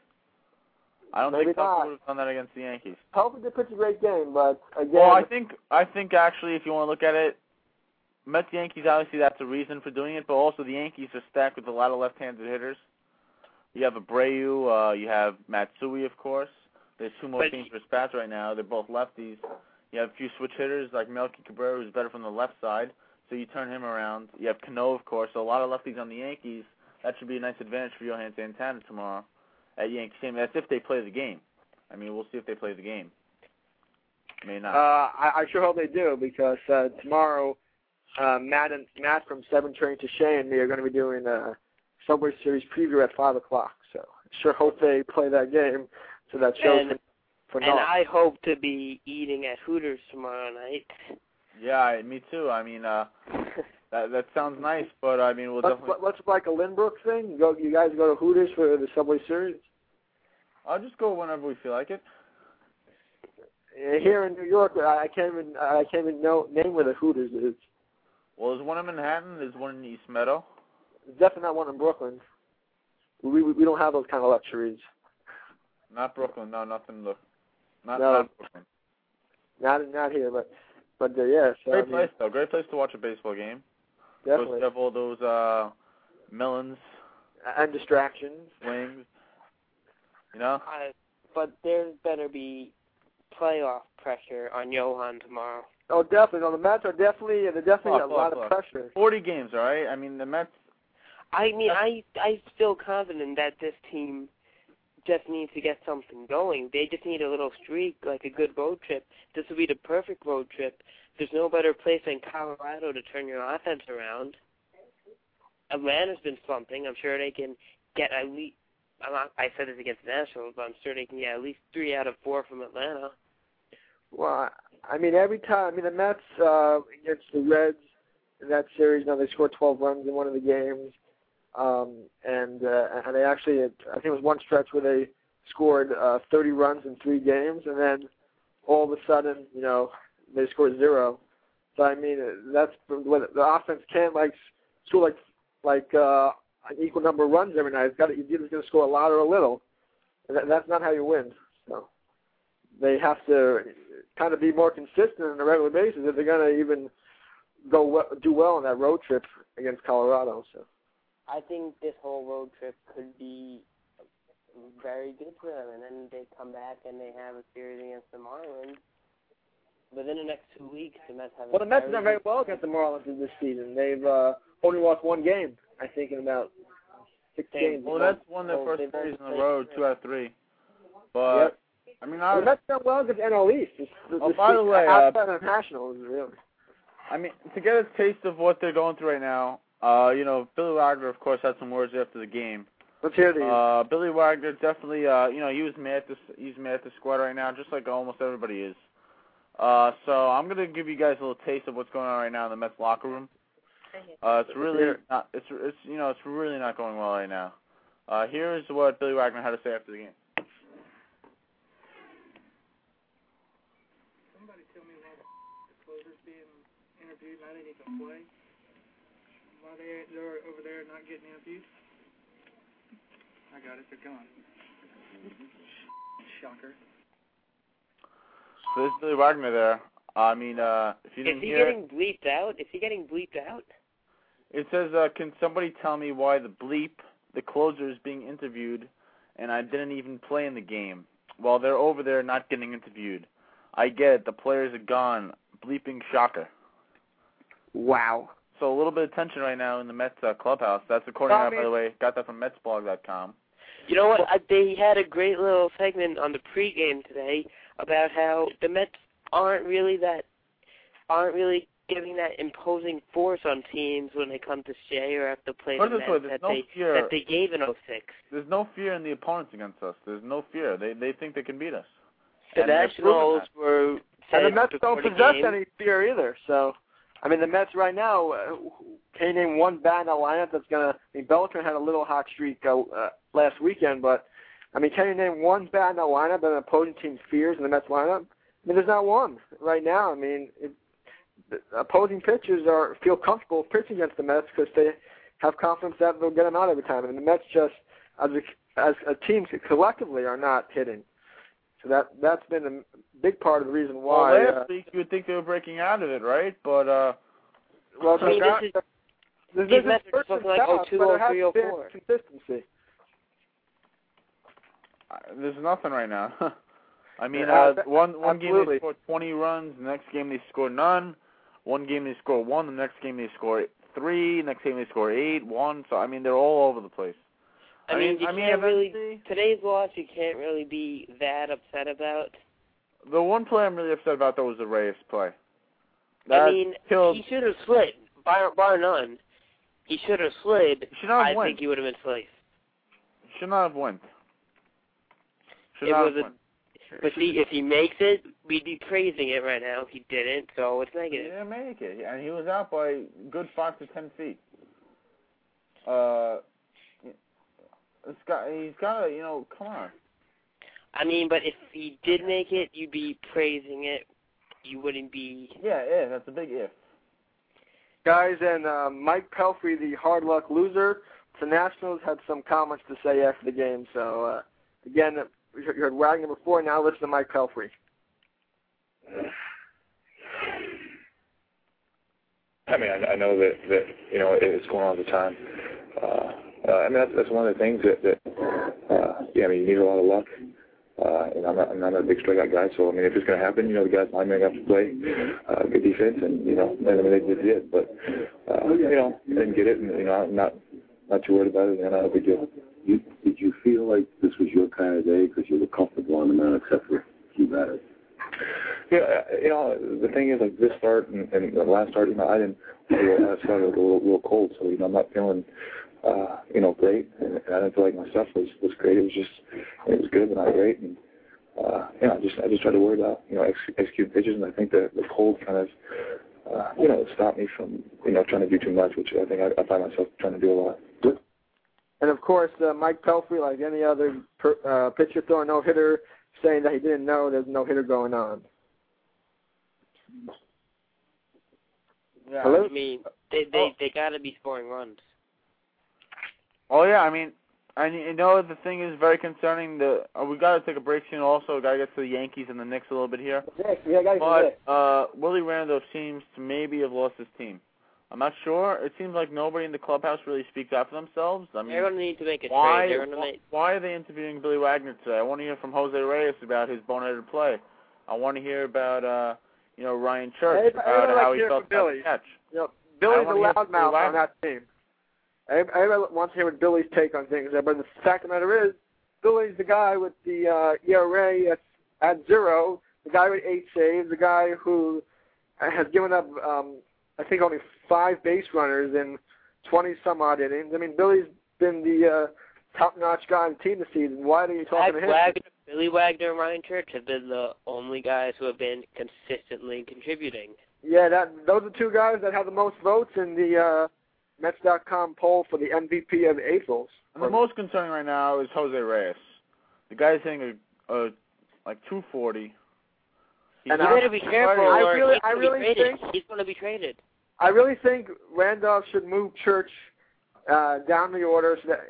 [SPEAKER 5] I don't
[SPEAKER 3] Maybe
[SPEAKER 5] think Pelfrey would have done that against the Yankees.
[SPEAKER 3] Pelfrey did pitch a great game, but again,
[SPEAKER 5] Well, I think I think actually, if you want to look at it, Mets Yankees obviously that's a reason for doing it, but also the Yankees are stacked with a lot of left-handed hitters. You have Abreu, uh, you have Matsui, of course. There's two more
[SPEAKER 6] But-
[SPEAKER 5] for bats right now. They're both lefties. You have a few switch hitters like Melky Cabrera, who's better from the left side, so you turn him around. You have Cano, of course. So a lot of lefties on the Yankees. That should be a nice advantage for Johan Santana tomorrow at Yankee Stadium. That's if they play the game. I mean, we'll see if they play the game. May not.
[SPEAKER 3] Uh, I, I sure hope they do because uh, tomorrow, uh, Matt and Matt from Seven Train to Shea and me are going to be doing a Subway Series preview at five o'clock. So I sure hope they play that game so that shows
[SPEAKER 6] And-
[SPEAKER 3] for
[SPEAKER 6] and
[SPEAKER 3] naught.
[SPEAKER 6] I hope to be eating at Hooters tomorrow night.
[SPEAKER 5] Yeah, I- me too. I mean, uh, *laughs* That that sounds nice, but I mean, we'll
[SPEAKER 3] let's,
[SPEAKER 5] definitely.
[SPEAKER 3] let's like a Lynbrook thing. You Go, you guys go to Hooters for the Subway Series.
[SPEAKER 5] I'll just go whenever we feel like it.
[SPEAKER 3] Uh, Here in New York, I I can't even I can't even know name where the Hooters is.
[SPEAKER 5] Well, there's one in Manhattan. There's one in East Meadow.
[SPEAKER 3] There's definitely not one in Brooklyn. We we, we don't have those kind of luxuries.
[SPEAKER 5] Not Brooklyn. No, nothing. Look, not
[SPEAKER 3] No.
[SPEAKER 5] not Brooklyn.
[SPEAKER 3] Not not here, but but uh, yeah. So, I
[SPEAKER 5] Great
[SPEAKER 3] mean,
[SPEAKER 5] place though. Great place to watch a baseball game.
[SPEAKER 3] Definitely.
[SPEAKER 5] Those, have all those uh, melons,
[SPEAKER 3] And distractions.
[SPEAKER 5] wings. You know.
[SPEAKER 6] Uh, but there better be playoff pressure on Johan tomorrow.
[SPEAKER 3] Oh, definitely. No, the Mets are definitely they're definitely
[SPEAKER 5] Look,
[SPEAKER 3] a lot
[SPEAKER 5] look,
[SPEAKER 3] of pressure.
[SPEAKER 5] Forty games, all right. I mean, the Mets.
[SPEAKER 6] I mean, I I feel confident that this team just needs to get something going. They just need a little streak, like a good road trip. This would be the perfect road trip. There's no better place than Colorado to turn your offense around. Atlanta's been slumping. I'm sure they can get at least. I'm not, I said this against Nationals, but I'm sure they can get at least three out of four from Atlanta.
[SPEAKER 3] Well, I I mean, every time. I mean, the Mets uh, against the Reds in that series. Now they scored 12 runs in one of the games, um, and uh, and they actually, I think it was one stretch where they scored uh, 30 runs in three games, and then all of a sudden, you know, they scored zero. So I mean, that's what the offense can't like score like like uh, an equal number of runs every night. It's got to, you're either going to score a lot or a little. And that, that's not how you win. So they have to kind of be more consistent on a regular basis if they're going to even go we- do well on that road trip against Colorado. So
[SPEAKER 6] I think this whole road trip could be very good for them, and then they come back and they have a series against the Marlins. Within the next two weeks, the Mets have.
[SPEAKER 3] well, the Mets have done very well against the Marlins this season. They've uh, only lost one game, I think, in about six
[SPEAKER 6] Same.
[SPEAKER 3] games.
[SPEAKER 5] Well, that's won their
[SPEAKER 6] Well,
[SPEAKER 5] first series in the
[SPEAKER 6] road,
[SPEAKER 5] two out of three. But
[SPEAKER 3] Yep.
[SPEAKER 5] I mean, I,
[SPEAKER 3] the Mets done well against NL East. This, this,
[SPEAKER 5] Oh,
[SPEAKER 3] this
[SPEAKER 5] by the
[SPEAKER 3] season,
[SPEAKER 5] way, uh,
[SPEAKER 3] outside of Nationals, really.
[SPEAKER 5] I mean, to get a taste of what they're going through right now, uh, you know, Billy Wagner, of course, had some words after the game.
[SPEAKER 3] Let's hear these.
[SPEAKER 5] Uh, Billy Wagner definitely, uh, you know, he was mad at the he's mad at the squad right now, just like almost everybody is. Uh, so I'm gonna give you guys a little taste of what's going on right now in the Mets locker room. Uh, it's really not, it's it's you know it's really not going well right now. Uh, here is what Billy Wagner had to say after the game.
[SPEAKER 7] Somebody tell me why the *laughs* closer's being interviewed and I didn't even play. Why they they're over there not getting interviewed? I got it. They're gone. Shocker.
[SPEAKER 5] So this is Billy Wagner there. I mean, uh, if you didn't Is
[SPEAKER 6] he
[SPEAKER 5] hear,
[SPEAKER 6] getting bleeped out? Is he getting bleeped out?
[SPEAKER 5] it says, uh, "Can somebody tell me why the bleep, the closer, is being interviewed, and I didn't even play in the game? While they're over there not getting interviewed. I get it. The players are gone. Bleeping shocker."
[SPEAKER 3] wow.
[SPEAKER 5] So a little bit of tension right now in the Mets uh, clubhouse. That's according
[SPEAKER 3] I
[SPEAKER 5] to, by the way, got that from MetsBlog.com.
[SPEAKER 6] You know what? I, they had a great little segment on the pregame today about how the Mets aren't really that aren't really giving that imposing force on teams when they come to Shea or have to play the
[SPEAKER 5] this way,
[SPEAKER 6] Mets that
[SPEAKER 5] no
[SPEAKER 6] they
[SPEAKER 5] fear.
[SPEAKER 6] that they gave in 06.
[SPEAKER 5] There's no fear in the opponents against us. There's no fear. They they think they can beat us.
[SPEAKER 6] The
[SPEAKER 5] And
[SPEAKER 6] Nationals were
[SPEAKER 3] And the Mets don't possess any fear either. So, I mean, the Mets right now, uh, can you name one bat in the lineup that's going to, I mean, Beltran had a little hot streak uh, uh, last weekend, but, I mean, can you name one bat in the lineup that an opposing team fears in the Mets lineup? I mean, there's not one right now. I mean, it, opposing pitchers are feel comfortable pitching against the Mets because they have confidence that they'll get them out every time. And the Mets just, as a, as a team collectively, are not hitting. So that that's been a big part of the reason why.
[SPEAKER 5] well,
[SPEAKER 3] uh,
[SPEAKER 5] last week you would think they were breaking out of it, right? But uh,
[SPEAKER 3] Well,
[SPEAKER 6] I mean,
[SPEAKER 3] there's
[SPEAKER 6] this
[SPEAKER 3] not- there's,
[SPEAKER 6] these
[SPEAKER 3] there's
[SPEAKER 6] Mets are
[SPEAKER 3] spurts
[SPEAKER 6] supposed
[SPEAKER 3] and
[SPEAKER 6] to like, oh,
[SPEAKER 3] stops,
[SPEAKER 6] two,
[SPEAKER 3] but
[SPEAKER 6] oh,
[SPEAKER 3] there
[SPEAKER 6] three, oh,
[SPEAKER 3] hasn't been consistency.
[SPEAKER 5] uh, there's nothing right now. *laughs* I mean,
[SPEAKER 3] Yeah,
[SPEAKER 5] uh,
[SPEAKER 3] that-
[SPEAKER 5] one one game they scored 20 runs, the next game they scored none. One game they score one, the next game they score three, next game they score eight, one. So I mean, they're all over the place.
[SPEAKER 6] I mean, you
[SPEAKER 5] I mean,
[SPEAKER 6] can't really today's loss. You can't really be that upset about.
[SPEAKER 5] The one play I'm really upset about though was the Reyes play. That
[SPEAKER 6] I mean,
[SPEAKER 5] killed.
[SPEAKER 6] he should have slid, bar bar none. He should have slid.
[SPEAKER 5] He should not
[SPEAKER 6] I
[SPEAKER 5] have went.
[SPEAKER 6] think he would have been safe.
[SPEAKER 5] Should not have went. Should
[SPEAKER 6] It
[SPEAKER 5] not
[SPEAKER 6] was
[SPEAKER 5] have
[SPEAKER 6] a-
[SPEAKER 5] went.
[SPEAKER 6] But see, if he makes it, we'd be praising it right now. He didn't, so it's
[SPEAKER 5] He
[SPEAKER 6] negative.
[SPEAKER 5] didn't make it, and he was out by good five to ten feet. Uh, this guy, he's got to, you know, come on.
[SPEAKER 6] I mean, but if he did make it, you'd be praising it. You wouldn't be.
[SPEAKER 5] Yeah, yeah, that's a big if.
[SPEAKER 3] Guys, and uh, Mike Pelfrey, the hard luck loser, the Nationals had some comments to say after the game. So uh, again, you heard Wagner before. Now listen to Mike Pelfrey.
[SPEAKER 8] I mean, I, I know that that you know it's going on all the time. Uh, I mean, that's that's one of the things that that uh, yeah. I mean, you need a lot of luck. Uh, and I'm not, I'm not a big strikeout guy, so I mean, if it's going to happen, you know, the guys behind me have to play uh, good defense, and you know, and I mean, they, they did, but uh, you know, I didn't get it, and you know, I'm not not too worried about it, and a big deal.
[SPEAKER 9] You, did you feel like this was your kind of day because you were comfortable on the mound except for a few batters?
[SPEAKER 8] Yeah, uh, you know, the thing is, like this start and, and the last start, you know, I didn't. I started a little, little cold, so you know, I'm not feeling, uh, you know, great, and, and I didn't feel like my stuff was was great. It was just, it was good, but not great, and uh, you know, I just I just tried to worry about you know ex- execute pitches, and I think the the cold kind of, uh, you know, stopped me from you know trying to do too much, which I think I, I find myself trying to do a lot.
[SPEAKER 3] And of course, uh, Mike Pelfrey, like any other per, uh, pitcher throwing no hitter, saying that he didn't know there's no hitter going on.
[SPEAKER 5] Yeah.
[SPEAKER 3] Hello?
[SPEAKER 6] I mean, they they they gotta be scoring runs.
[SPEAKER 5] Oh yeah, I mean, and you know the thing is very concerning. The uh, we got to take a break soon. Also, got to get to the Yankees and the Knicks a little bit here.
[SPEAKER 3] Nick, yeah, guys, Nick.
[SPEAKER 5] But uh, Willie Randolph seems to maybe have lost his team. I'm not sure. It seems like nobody in the clubhouse really speaks out for themselves. I mean,
[SPEAKER 6] They're gonna need to make a
[SPEAKER 5] why,
[SPEAKER 6] trade. They're
[SPEAKER 5] why,
[SPEAKER 6] make.
[SPEAKER 5] why are they interviewing Billy Wagner today? I want to hear from Jose Reyes about his boneheaded play. I want to hear about uh, you know Ryan Church
[SPEAKER 3] Everybody-
[SPEAKER 5] about
[SPEAKER 3] everybody
[SPEAKER 5] how
[SPEAKER 3] likes
[SPEAKER 5] he
[SPEAKER 3] to hear
[SPEAKER 5] felt
[SPEAKER 3] from
[SPEAKER 5] about
[SPEAKER 3] Billy.
[SPEAKER 5] the catch.
[SPEAKER 3] You know, Billy's
[SPEAKER 5] I
[SPEAKER 3] a
[SPEAKER 5] wanna hear from
[SPEAKER 3] loudmouth on that team. Everybody everybody wants to hear what Billy's take on things but the fact of the matter is, Billy's the guy with the uh, ERA at, at zero, the guy with eight saves, the guy who has given up, um, I think, only five base runners in 20 some odd innings. I mean, Billy's been the uh, top-notch guy on the team this season. Why are you talking to him?
[SPEAKER 6] Wagner, Billy Wagner and Ryan Church have been the only guys who have been consistently contributing.
[SPEAKER 3] Yeah, that those are two guys that have the most votes in the uh, Mets.com poll for the MVP of the Aprils.
[SPEAKER 5] And the most concerning right now is Jose Reyes. The guy's hitting a, a like 240. He's
[SPEAKER 3] And
[SPEAKER 6] You
[SPEAKER 3] I-
[SPEAKER 6] better be careful,
[SPEAKER 3] I really- I really
[SPEAKER 6] be
[SPEAKER 3] think-
[SPEAKER 6] he's going to be traded.
[SPEAKER 3] I really think Randolph should move Church uh, down the order so that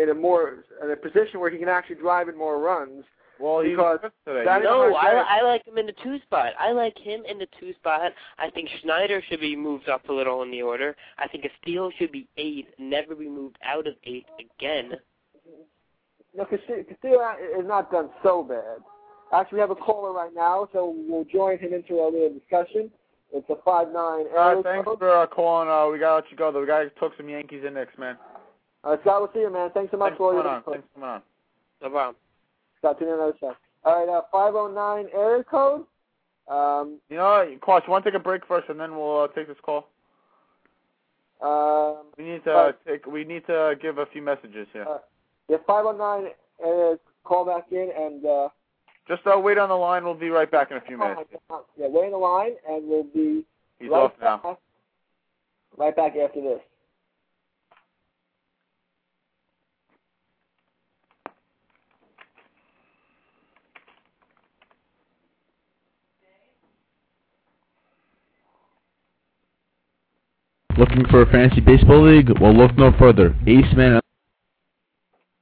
[SPEAKER 3] in a more in a position where he can actually drive in more runs.
[SPEAKER 5] Well, he
[SPEAKER 3] because
[SPEAKER 5] was today.
[SPEAKER 3] that is-
[SPEAKER 6] No, I, I like him in the two spot. I like him in the two spot. I think Schneider should be moved up a little in the order. I think Steele should be eight, never be moved out of eight again.
[SPEAKER 3] No, Castillo is not done so bad. Actually, we have a caller right now, so we'll join him into our little discussion. It's a five nine
[SPEAKER 5] All
[SPEAKER 3] right,
[SPEAKER 5] thanks
[SPEAKER 3] code.
[SPEAKER 5] for uh, calling. Uh, we gotta let you go. though. We gotta talk some Yankees and Knicks, man.
[SPEAKER 3] Uh, Scott, we'll see you, man. Thanks so much
[SPEAKER 5] Thanks
[SPEAKER 3] for
[SPEAKER 5] for
[SPEAKER 3] all your
[SPEAKER 5] on. Thanks for coming on.
[SPEAKER 6] No problem.
[SPEAKER 3] Scott, to another sec. All right, uh, 509 area code. Um,
[SPEAKER 5] You know, Quash, you want to take a break first, and then we'll uh, take this call.
[SPEAKER 3] um,
[SPEAKER 5] We need to uh, take. We need to give a few messages here.
[SPEAKER 3] Uh, yeah, 509 area call back in and uh,
[SPEAKER 5] Just uh, wait on the line. We'll be right back in a few
[SPEAKER 3] oh,
[SPEAKER 5] minutes.
[SPEAKER 3] yeah, wait in the line, and we'll be
[SPEAKER 5] He's
[SPEAKER 3] right
[SPEAKER 5] off now.
[SPEAKER 3] back, right back after this.
[SPEAKER 10] Looking for a fantasy baseball league? Well, look no further. Ace Man.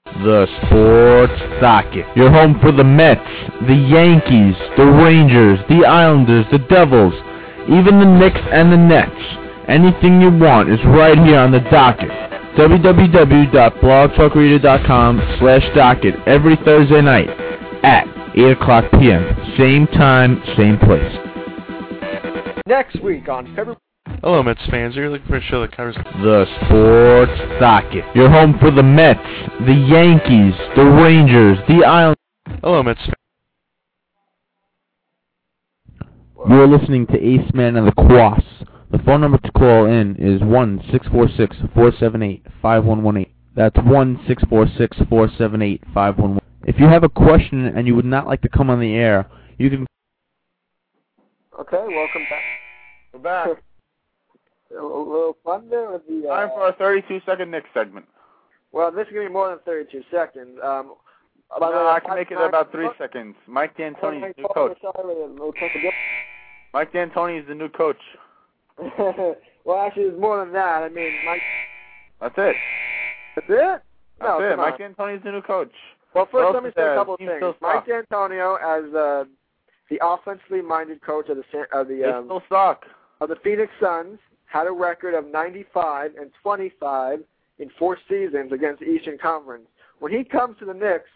[SPEAKER 10] The Sports Docket. Your home for the Mets, the Yankees, the Rangers, the Islanders, the Devils, even the Knicks and the Nets. Anything you want is right here on the docket. www.blogtalkradio.com slash docket every Thursday night at 8 o'clock p.m. Same time, same place.
[SPEAKER 3] Next week on February.
[SPEAKER 11] Hello, Mets fans. You're looking for a show that covers
[SPEAKER 10] The Sports Docket. Your home for the Mets, the Yankees, the Rangers, the Islanders.
[SPEAKER 11] Hello, Mets fans.
[SPEAKER 10] You're listening to Ace Man and the Kwass. The phone number to call in is one six four six four seven eight five one one eight. That's one six four six four seven eight five one one. If you have a question and you would not like to come on the air, you can.
[SPEAKER 3] Okay, welcome back.
[SPEAKER 5] We're back.
[SPEAKER 3] A little there with the. Uh,
[SPEAKER 5] Time for our 32 second Knicks segment.
[SPEAKER 3] well, this is gonna be more than 32 seconds. Um, the
[SPEAKER 5] No,
[SPEAKER 3] way,
[SPEAKER 5] I can make it about three seconds. Mike D'Antoni's new coach. *laughs* Mike D'Antoni is the new coach. *laughs*
[SPEAKER 3] well, actually, it's more than that. I mean, Mike.
[SPEAKER 5] That's it.
[SPEAKER 3] That's it.
[SPEAKER 5] That's it. Mike
[SPEAKER 3] D'Antoni
[SPEAKER 5] is the new coach.
[SPEAKER 3] Well, first let me say a couple of things. Mike. D'Antoni, as uh, the offensively minded coach of the of the um,
[SPEAKER 5] still suck.
[SPEAKER 3] of the Phoenix Suns, had a record of 95 and 25 in four seasons against the Eastern Conference. When he comes to the Knicks,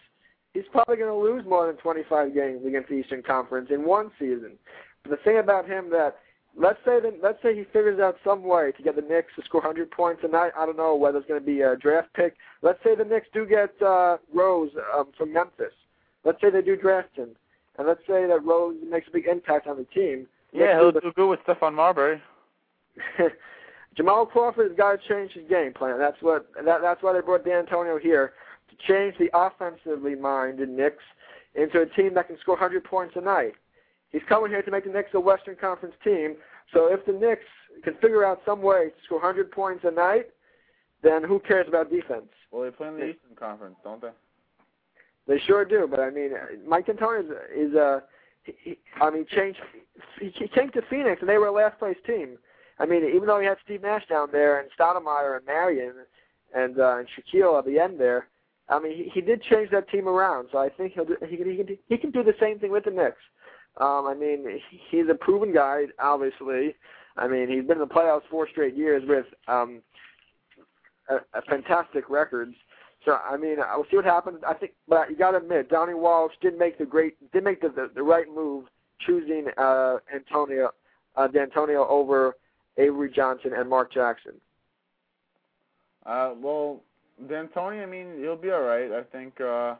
[SPEAKER 3] he's probably going to lose more than 25 games against the Eastern Conference in one season. But the thing about him that let's say that let's say he figures out some way to get the Knicks to score 100 points a night. I don't know whether it's going to be a draft pick. Let's say the Knicks do get uh, Rose um, from Memphis. Let's say they do draft him, and let's say that Rose makes a big impact on the team.
[SPEAKER 5] Yeah, he'll
[SPEAKER 3] do
[SPEAKER 5] do good with Stephon Marbury. *laughs*
[SPEAKER 3] Jamal Crawford has got to change his game plan. That's what that, that's why they brought D'Antonio here to change the offensively minded Knicks into a team that can score 100 points a night. He's coming here to make the Knicks a Western Conference team. So if the Knicks can figure out some way to score 100 points a night, then who cares about defense?
[SPEAKER 5] Well, they play in the Eastern Conference, don't they?
[SPEAKER 3] They sure do, but I mean, Mike D'Antoni is, is uh, he, he, I mean, changed. He, he came to Phoenix and they were a last place team. I mean, even though he had Steve Nash down there and Stoudemire and Marion and uh, and Shaquille at the end there, I mean, he, he did change that team around. So I think he'll do, he can he can do, he can do the same thing with the Knicks. Um, I mean, he- he's a proven guy, obviously. I mean, he's been in the playoffs four straight years with um, a, a fantastic records. So I mean, we'll see what happens. I think, but you got to admit, Donnie Walsh did make the great, did make the the, the right move, choosing uh, Antonio uh, D'Antonio over Avery Johnson and Mark Jackson.
[SPEAKER 5] Uh, well, D'Antoni, I mean, he'll be all right. I think. Uh,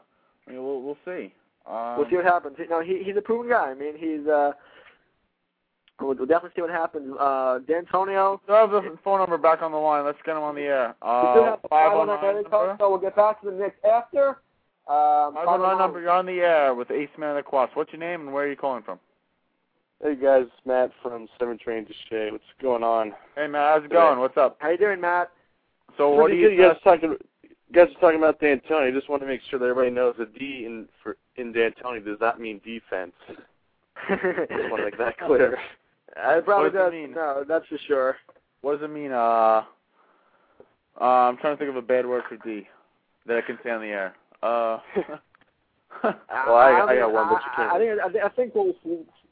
[SPEAKER 5] I mean, we'll we'll see. Um,
[SPEAKER 3] we'll see what happens. You know, he he's a proven guy. I mean, he's uh, we'll, we'll definitely see what happens. Uh, D'Antonio.
[SPEAKER 5] I have the phone number back on the line. Let's get him on the air.
[SPEAKER 3] we
[SPEAKER 5] Uh,
[SPEAKER 3] have the
[SPEAKER 5] five nine
[SPEAKER 3] number, so we'll get back to the Knicks after. Um,
[SPEAKER 5] Five on nine number. You're on the air with Aceman of the Kwass. What's your name and where are you calling from?
[SPEAKER 12] Hey guys, Matt from Seven Train to Shea. What's going on?
[SPEAKER 5] Hey Matt, how's it going? What's up?
[SPEAKER 3] How you doing, Matt?
[SPEAKER 5] So what do
[SPEAKER 12] Pretty
[SPEAKER 5] you?
[SPEAKER 12] good. You guys talking? You guys are talking about D'Antoni. I just want to make sure that everybody knows that D in for in D'Antoni does not mean defense. *laughs* just want to make that clear.
[SPEAKER 3] it probably
[SPEAKER 5] What does it mean?
[SPEAKER 3] No, that's for sure.
[SPEAKER 5] What does it mean? Uh, uh, I'm trying to think of a bad word for D that I can say on the air. Uh, *laughs* *laughs*
[SPEAKER 12] Well, I- I
[SPEAKER 3] mean,
[SPEAKER 12] got one, but you can't.
[SPEAKER 3] I think I think, I think we'll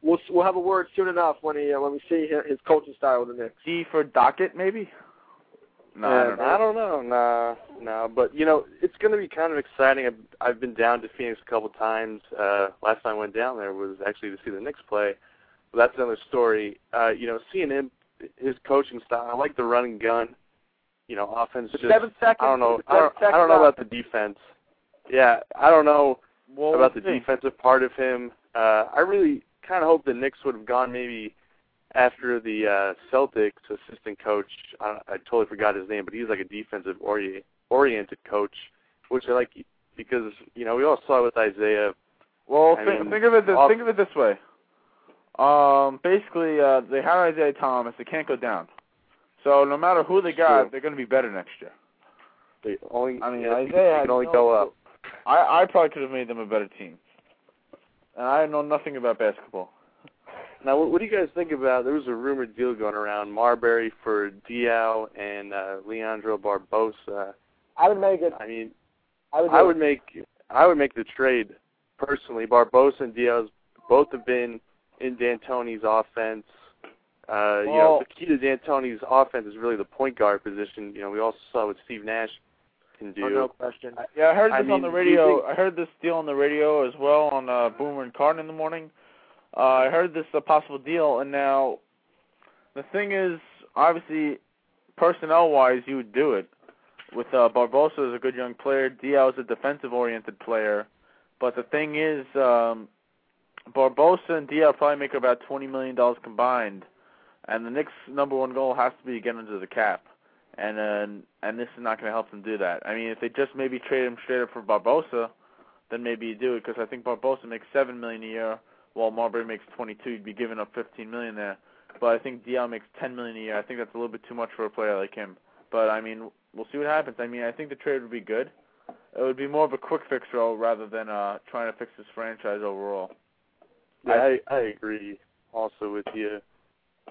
[SPEAKER 3] we'll we'll have a word soon enough when he uh, when we see his, his coaching style with the Knicks.
[SPEAKER 5] D for docket, maybe. No, I don't know.
[SPEAKER 12] I don't know. Nah, nah. But you know, it's going to be kind of exciting. I've, I've been down to Phoenix a couple times. Uh, last time I went down there was actually to see the Knicks play. But that's another story. Uh, you know, seeing him, his coaching style. I like the running gun. You know, offense.
[SPEAKER 3] The
[SPEAKER 12] Just,
[SPEAKER 3] seven seconds.
[SPEAKER 12] I don't know. I don't, I don't know about the defense. Yeah, I don't know
[SPEAKER 5] Well,
[SPEAKER 12] about the
[SPEAKER 5] we'll
[SPEAKER 12] defensive part of him. Uh, I really kind of hope the Knicks would have gone maybe after the uh, Celtics assistant coach. I, I totally forgot his name, but he's like a defensive ori- oriented coach, which I like because you know we all saw with Isiah.
[SPEAKER 5] Well,
[SPEAKER 12] I
[SPEAKER 5] think,
[SPEAKER 12] mean,
[SPEAKER 5] think of it. This,
[SPEAKER 12] off-
[SPEAKER 5] think of it this way. Um, basically, uh, they hired Isiah Thomas. They can't go down. So no matter who they got,
[SPEAKER 12] True.
[SPEAKER 5] they're going to be better next year.
[SPEAKER 12] They only
[SPEAKER 5] I mean,
[SPEAKER 12] they
[SPEAKER 5] Isiah
[SPEAKER 12] can only
[SPEAKER 5] no-
[SPEAKER 12] go up.
[SPEAKER 5] I I probably could have made them a better team. And I know nothing about basketball.
[SPEAKER 12] Now, what, what do you guys think about? There was a rumored deal going around Marbury for Diaw and uh, Leandro Barbosa.
[SPEAKER 3] I would make it.
[SPEAKER 12] I mean,
[SPEAKER 3] I would.
[SPEAKER 12] I would
[SPEAKER 3] it.
[SPEAKER 12] make I would make the trade personally. Barbosa and Diaw both have been in D'Antoni's offense. Uh, you know,
[SPEAKER 5] Well-
[SPEAKER 12] the key to D'Antoni's offense is really the point guard position. You know, we also saw what Steve Nash can do.
[SPEAKER 3] Oh, no question.
[SPEAKER 5] Yeah, I heard
[SPEAKER 12] I
[SPEAKER 5] this on the radio.
[SPEAKER 12] think-
[SPEAKER 5] I heard this deal on the radio as well on uh, Boomer and Carton in the morning. Uh, I heard this a possible deal, and now the thing is, obviously, personnel-wise, you would do it. With uh, Barbosa as a good young player, Diaw is a defensive-oriented player, but the thing is, um, Barbosa and Diaw probably make about twenty million dollars combined, and the Knicks' number one goal has to be to get under the cap and uh, and this is not going to help them do that. I mean, if they just maybe trade him straight up for Barbosa, then maybe you do it because I think Barbosa makes seven million a year, while Marbury makes 22. You'd be giving up 15 million there. But I think DL makes 10 million a year. I think that's a little bit too much for a player like him. But I mean, we'll see what happens. I mean, I think the trade would be good. It would be more of a quick fix role rather than uh trying to fix this franchise overall.
[SPEAKER 12] Yeah, I I agree also with you.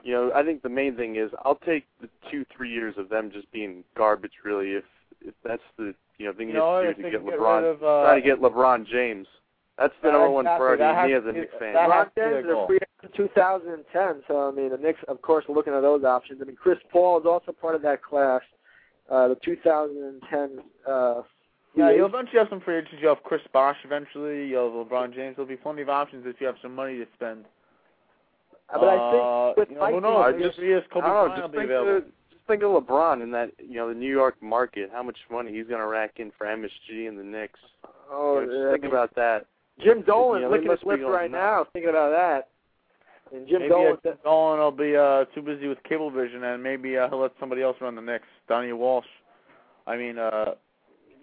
[SPEAKER 12] You know, I think the main thing is I'll take the two three years of them just being garbage. Really, if if that's the you know thing
[SPEAKER 5] You
[SPEAKER 12] you
[SPEAKER 5] know,
[SPEAKER 12] have to do to get
[SPEAKER 5] get
[SPEAKER 12] LeBron,
[SPEAKER 5] rid of, uh,
[SPEAKER 12] try to get LeBron James. That's the number one priority
[SPEAKER 5] That
[SPEAKER 12] to me
[SPEAKER 5] has
[SPEAKER 12] as a
[SPEAKER 5] to
[SPEAKER 12] Knicks fan.
[SPEAKER 3] LeBron
[SPEAKER 5] to be a
[SPEAKER 3] James is a free agent in 2010, so I mean the Knicks, of course, are looking at those options. I mean Chris Paul is also part of that class, uh, the 2010. Uh,
[SPEAKER 5] Yeah, you'll eventually have some free agents. You'll have Chris Bosh eventually. You'll have LeBron James. There'll be plenty of options if you have some money to spend.
[SPEAKER 3] Uh, but I think with
[SPEAKER 5] you know,
[SPEAKER 3] Mike
[SPEAKER 5] who knows?
[SPEAKER 12] I just-
[SPEAKER 5] Kobe
[SPEAKER 12] I don't know, just think
[SPEAKER 5] available.
[SPEAKER 12] of just think of LeBron in that you know the New York market, how much money he's going to rack in for MSG and the Knicks.
[SPEAKER 3] Oh,
[SPEAKER 12] You know, just
[SPEAKER 3] yeah, I
[SPEAKER 12] think
[SPEAKER 3] mean,
[SPEAKER 12] about that.
[SPEAKER 3] Jim Dolan
[SPEAKER 12] you know, they
[SPEAKER 3] licking his lips
[SPEAKER 12] going
[SPEAKER 3] right
[SPEAKER 12] nuts.
[SPEAKER 3] now, thinking about that. And Jim
[SPEAKER 5] maybe
[SPEAKER 3] Dolan,
[SPEAKER 5] uh, Dolan will be uh, too busy with Cablevision, and maybe uh, he'll let somebody else run the Knicks. Donnie Walsh. I mean, uh,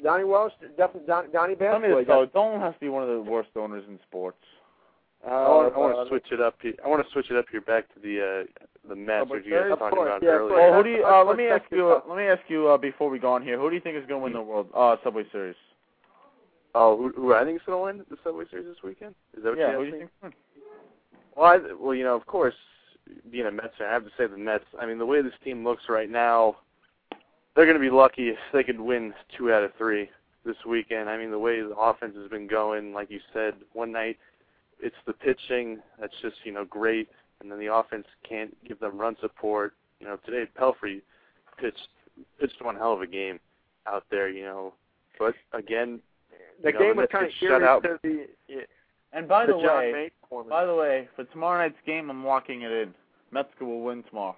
[SPEAKER 3] Donnie Walsh, definitely Don, Donnie
[SPEAKER 5] tell me
[SPEAKER 3] Basketball.
[SPEAKER 5] this though. Dolan has to be one of the worst owners in sports.
[SPEAKER 12] I want, I want
[SPEAKER 3] uh,
[SPEAKER 12] to switch it up. Here. I want to switch it up here back to the uh, the Mets,
[SPEAKER 5] but
[SPEAKER 12] which you guys were talking
[SPEAKER 3] course,
[SPEAKER 12] about
[SPEAKER 3] yeah, of
[SPEAKER 12] earlier.
[SPEAKER 5] Well, who do you?
[SPEAKER 3] Let's-
[SPEAKER 5] Uh,
[SPEAKER 3] let's
[SPEAKER 5] me ask you.
[SPEAKER 3] out.
[SPEAKER 5] let me ask you uh, before we go on here. Who do you think is going to win the World uh, Subway Series?
[SPEAKER 12] Oh, who, who I think is going to win the Subway Series this weekend? Is that what
[SPEAKER 5] Yeah,
[SPEAKER 12] you
[SPEAKER 5] who
[SPEAKER 12] asked
[SPEAKER 5] do you
[SPEAKER 12] me?
[SPEAKER 5] think?
[SPEAKER 12] Well, I, well, you know, of course, being a Mets fan, I have to say the Mets. I mean, the way this team looks right now, they're going to be lucky if they could win two out of three this weekend. I mean, the way the offense has been going, like you said, one night it's the pitching that's just you know great, and then the offense can't give them run support. You know, today Pelfrey pitched pitched one hell of a game out there. You know, but again,
[SPEAKER 3] The
[SPEAKER 12] you know,
[SPEAKER 3] game was kind of
[SPEAKER 12] shut out.
[SPEAKER 3] the, yeah,
[SPEAKER 5] And by
[SPEAKER 3] the
[SPEAKER 5] the way, by the way, for tomorrow night's game, I'm locking it in. Metzger will win tomorrow.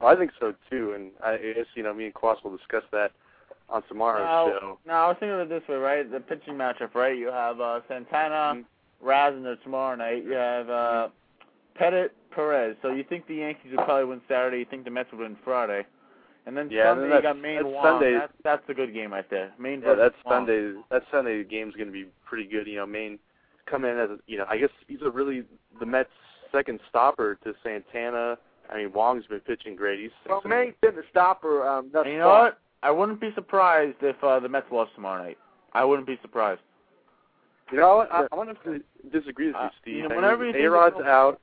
[SPEAKER 12] I think so too, and I guess you know me and Kwass will discuss that on tomorrow's
[SPEAKER 5] Now,
[SPEAKER 12] show.
[SPEAKER 5] now I was thinking of it this way, right? The pitching matchup, right? You have uh, Santana, Rasner tomorrow night. You have uh, Pettitte, Perez. So you think the Yankees would probably win Saturday? You think the Mets would win Friday? And then
[SPEAKER 12] Yeah,
[SPEAKER 5] Sunday
[SPEAKER 12] and
[SPEAKER 5] you
[SPEAKER 12] that's-
[SPEAKER 5] got Maine
[SPEAKER 12] that's
[SPEAKER 5] Wang.
[SPEAKER 12] Sunday.
[SPEAKER 5] That's that's a good game right there. Maine
[SPEAKER 12] Yeah,
[SPEAKER 5] versus
[SPEAKER 12] that's
[SPEAKER 5] Wang.
[SPEAKER 12] Sunday. That Sunday game's going to be pretty good. You know, Maine come in as you know. I guess he's a really the Mets' second stopper to Santana. I mean, Wang's been pitching great. He's
[SPEAKER 3] Well,
[SPEAKER 12] six
[SPEAKER 3] Maine's been the stopper. Um, thus
[SPEAKER 5] And you know
[SPEAKER 3] far.
[SPEAKER 5] what? I wouldn't be surprised if uh, the Mets lost tomorrow night. I wouldn't be surprised.
[SPEAKER 12] You know? I, I want to disagree with you,
[SPEAKER 5] Uh,
[SPEAKER 12] Steve.
[SPEAKER 5] you know, whenever
[SPEAKER 12] mean,
[SPEAKER 5] you think
[SPEAKER 12] A-Rod's
[SPEAKER 5] it's-
[SPEAKER 12] out.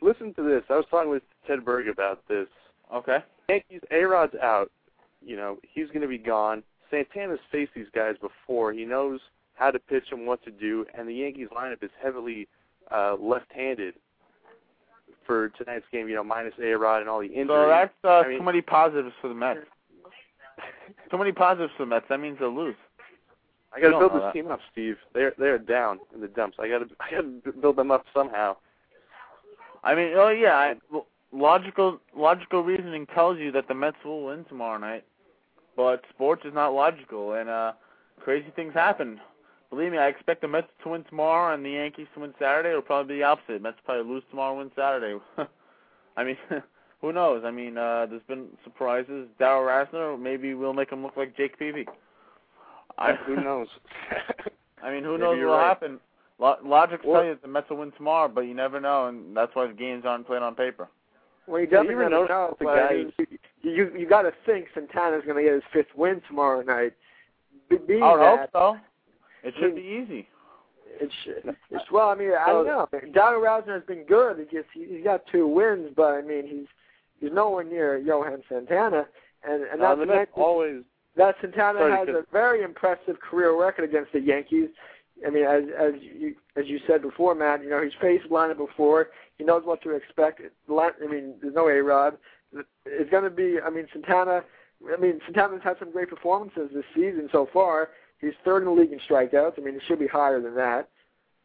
[SPEAKER 12] Listen to this. I was talking with Ted Berg about this.
[SPEAKER 5] Okay.
[SPEAKER 12] Yankees, A-Rod's out. You know, he's going to be gone. Santana's faced these guys before. He knows how to pitch and what to do, and the Yankees lineup is heavily uh, left-handed for tonight's game. You know, minus A-Rod and all the injuries.
[SPEAKER 5] So that's uh,
[SPEAKER 12] I mean-
[SPEAKER 5] too many positives for the Mets. *laughs* too many positives for the Mets. That means they'll lose.
[SPEAKER 12] I got to build this
[SPEAKER 5] that.
[SPEAKER 12] team up, Steve. They're they're down in the dumps. I got to *laughs* I got to build them up somehow.
[SPEAKER 5] I mean, oh yeah, I, logical logical reasoning tells you that the Mets will win tomorrow night, but sports is not logical, and uh crazy things happen. Believe me, I expect the Mets to win tomorrow and the Yankees to win Saturday. It'll probably be the opposite. Mets probably lose tomorrow, win Saturday. *laughs* I mean, *laughs* who knows? I mean, uh there's been surprises. Darrell Rasner, maybe we'll make him look like Jake Peavy. I,
[SPEAKER 12] Who knows? *laughs*
[SPEAKER 5] I mean, who
[SPEAKER 12] Maybe
[SPEAKER 5] knows what'll
[SPEAKER 12] right.
[SPEAKER 5] happen? Lo- logic
[SPEAKER 12] Well-
[SPEAKER 5] tells you that the Mets will win tomorrow, but you never know, and that's why the games aren't played on paper.
[SPEAKER 3] Well, you
[SPEAKER 12] Well,
[SPEAKER 3] definitely
[SPEAKER 12] you
[SPEAKER 3] never know.
[SPEAKER 12] the
[SPEAKER 3] but I mean, you you, you got to think Santana's going to get his fifth win tomorrow night. Be- Being
[SPEAKER 5] I would hope
[SPEAKER 3] that,
[SPEAKER 5] so. It
[SPEAKER 3] I
[SPEAKER 5] should
[SPEAKER 3] mean-
[SPEAKER 5] be easy.
[SPEAKER 3] It's, it's well. I mean, I don't know. Darrell Rasner has been good. He just he's got two wins, but I mean, he's he's nowhere near Johan Santana, and and
[SPEAKER 12] No,
[SPEAKER 3] that's
[SPEAKER 12] the
[SPEAKER 3] the
[SPEAKER 12] Mets always
[SPEAKER 3] that Santana
[SPEAKER 12] Sorry,
[SPEAKER 3] has a very impressive career record against the Yankees. I mean, as as you as you said before, Matt, you know he's faced lineup before. He knows what to expect. I mean, there's no A Rod. It's going to be. I mean, Santana. I mean, Santana's had some great performances this season so far. He's third in the league in strikeouts. I mean, it should be higher than that.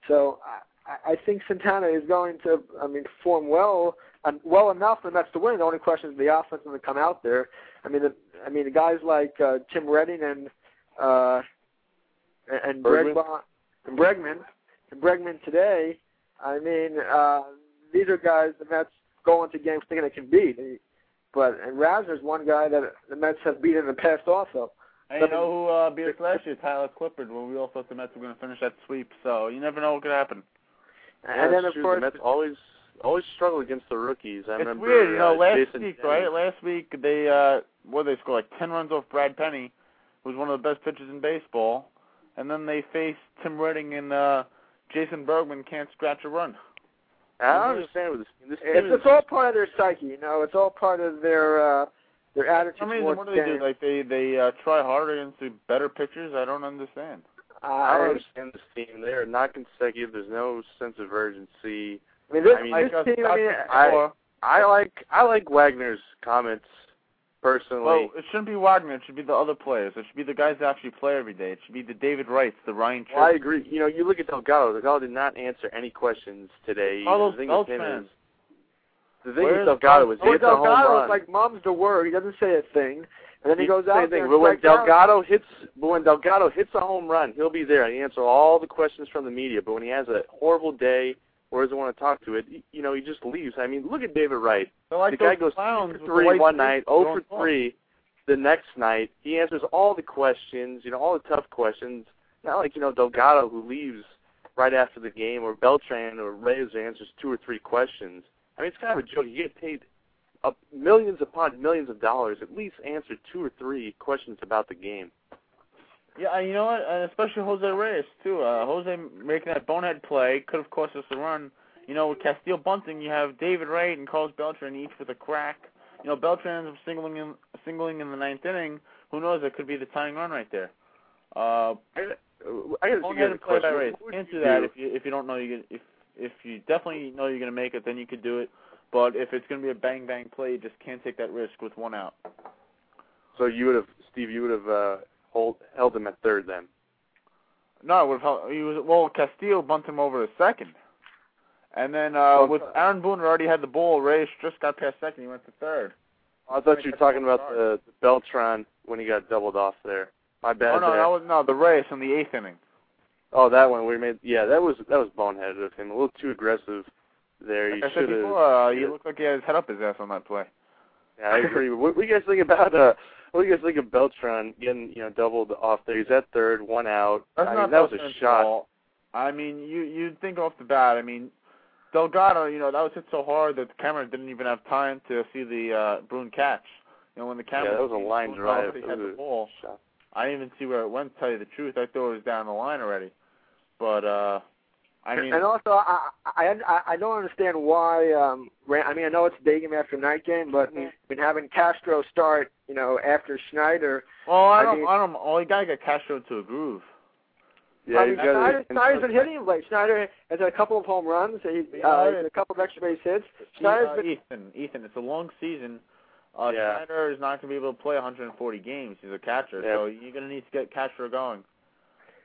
[SPEAKER 3] So I, I think Santana is going to. I mean, perform well, um, well enough for the Mets to win. The only question is the offense going to come out there. I mean, the, I mean, the guys like uh, Tim Redding and uh, and
[SPEAKER 12] Bergmann?
[SPEAKER 3] Bregman, and Bregman, and Bregman today. I mean, uh, these are guys the Mets go into games thinking they can beat. But and Rasner's one guy that the Mets have beaten in the past also.
[SPEAKER 5] And you know who uh, beat us last year? Tyler Clippard. When we all thought the Mets were going to finish that sweep. So you never know what could happen.
[SPEAKER 12] Yeah,
[SPEAKER 3] and then of
[SPEAKER 12] true.
[SPEAKER 3] course
[SPEAKER 12] the Mets always always struggle against the rookies. I
[SPEAKER 5] it's
[SPEAKER 12] remember
[SPEAKER 5] weird, you know.
[SPEAKER 12] uh,
[SPEAKER 5] last
[SPEAKER 12] Jason
[SPEAKER 5] week,
[SPEAKER 12] Denny.
[SPEAKER 5] right? Last week they uh, what they scored like ten runs off Brad Penny, who's one of the best pitchers in baseball, and then they faced Tim Redding and uh, Jason Bergmann can't scratch a run.
[SPEAKER 12] I don't understand with this team. This
[SPEAKER 3] It's,
[SPEAKER 12] is
[SPEAKER 3] it's all part of their psyche, you know. It's all part of their uh, their attitude
[SPEAKER 5] I mean,
[SPEAKER 3] towards
[SPEAKER 5] what do they
[SPEAKER 3] game.
[SPEAKER 5] do? Like they they uh, try harder against the better pitchers. I don't understand.
[SPEAKER 12] I don't
[SPEAKER 3] I,
[SPEAKER 12] understand this team. They are not consecutive. There's no sense of urgency.
[SPEAKER 3] I mean, this,
[SPEAKER 12] I mean,
[SPEAKER 3] this
[SPEAKER 5] like,
[SPEAKER 3] team. I mean,
[SPEAKER 12] I I like I like Wagner's comments personally.
[SPEAKER 5] Well, it shouldn't be Wagner. It should be the other players. It should be the guys that actually play every day. It should be the David Wrights, the Ryan
[SPEAKER 12] Well, I agree. You know, you look at Delgado. Delgado did not answer any questions today. The thing
[SPEAKER 5] Beltran.
[SPEAKER 12] the thing
[SPEAKER 5] Where's
[SPEAKER 12] with Delgado is he
[SPEAKER 3] Oh,
[SPEAKER 12] hits a home
[SPEAKER 3] Delgado
[SPEAKER 12] run.
[SPEAKER 3] like mom's the word. He doesn't say a thing, and then he,
[SPEAKER 12] He-
[SPEAKER 3] goes
[SPEAKER 12] same
[SPEAKER 3] out
[SPEAKER 12] thing.
[SPEAKER 3] there.
[SPEAKER 12] But when
[SPEAKER 3] and strikes out.
[SPEAKER 12] Delgado hits, but when Delgado hits a home run, he'll be there and he answer all the questions from the media. But when he has a horrible day or doesn't want to talk to it, you know, he just leaves. I mean, look at David Wright.
[SPEAKER 5] Like
[SPEAKER 12] the guy goes
[SPEAKER 5] clowns
[SPEAKER 12] for three one night, oh for three the next night. He answers all the questions, you know, all the tough questions. Not like you know Delgado who leaves right after the game, or Beltran or Reyes answers two or three questions. I mean, it's kind of a joke. You get paid uh, millions upon millions of dollars. At least answer two or three questions about the game.
[SPEAKER 5] Yeah, you know what? And especially Jose Reyes too. Uh, Jose making that bonehead play could have cost us a run. You know, with Castillo bunting, you have David Wright and Carlos Beltran each with a crack. You know, Beltran ends up singling in singling in the ninth inning. Who knows? It could be the tying run right there. Uh,
[SPEAKER 12] I, I got
[SPEAKER 5] bonehead
[SPEAKER 12] a
[SPEAKER 5] play by. Reyes.
[SPEAKER 12] What would
[SPEAKER 5] do that if you if you don't know you if if you definitely know you're gonna make it, then you could do it. But if it's gonna be a bang bang play, you just can't take that risk with one out.
[SPEAKER 12] So you would have, Steve, you would have uh, hold, held him at third then.
[SPEAKER 5] No, it would have helped. He was well. Castillo bunted him over to second, and then uh, with Aaron Boone already had the ball. Reyes just got past second. He went to third.
[SPEAKER 12] I thought you were talking about the, the Beltran when he got doubled off there. My bad.
[SPEAKER 5] oh no,
[SPEAKER 12] there.
[SPEAKER 5] that was no the Reyes in the eighth inning.
[SPEAKER 12] Oh, that one we made. Yeah, that was that was boneheaded of him. A little too aggressive there.
[SPEAKER 5] Like
[SPEAKER 12] you
[SPEAKER 5] I said
[SPEAKER 12] should have.
[SPEAKER 5] before, uh, he looked like he had his head up his ass on that play.
[SPEAKER 12] Yeah, I agree. what do you guys think about uh? What do you guys think of Beltran getting you know doubled off there? He's at third, one out.
[SPEAKER 5] That's
[SPEAKER 12] I
[SPEAKER 5] not
[SPEAKER 12] mean, that was a shot.
[SPEAKER 5] fault. I mean, you you'd think off the bat. I mean, Delgado, you know, that was hit so hard that the camera didn't even have time to see the uh, Bruin catch. You know, when the camera
[SPEAKER 12] Yeah, that was a line drive.
[SPEAKER 5] had the ball.
[SPEAKER 12] shot.
[SPEAKER 5] I didn't even see where it went. To tell you the truth, I thought it was down the line already. But uh, I mean,
[SPEAKER 3] and also, I, I I I don't understand why. Um, I mean, I know it's day game after night game, but I mean, having Castro start, you know, after Schneider.
[SPEAKER 5] well, I
[SPEAKER 3] I
[SPEAKER 5] don't,
[SPEAKER 3] mean-
[SPEAKER 5] I don't. Well, you gotta get Castro into a groove.
[SPEAKER 12] Yeah,
[SPEAKER 3] I
[SPEAKER 12] you
[SPEAKER 3] mean, Schneider, Schneider's been hitting of late. Schneider has had a couple of home runs. He,
[SPEAKER 5] Yeah,
[SPEAKER 3] uh,
[SPEAKER 5] it-
[SPEAKER 3] a couple of extra base hits.
[SPEAKER 5] Uh,
[SPEAKER 3] Schneider's been
[SPEAKER 5] Ethan, Ethan, it's a long season. Uh,
[SPEAKER 12] Yeah.
[SPEAKER 5] Schneider is not going to be able to play 140 games. He's a catcher,
[SPEAKER 12] Yeah.
[SPEAKER 5] so you're going to need to get Castro going.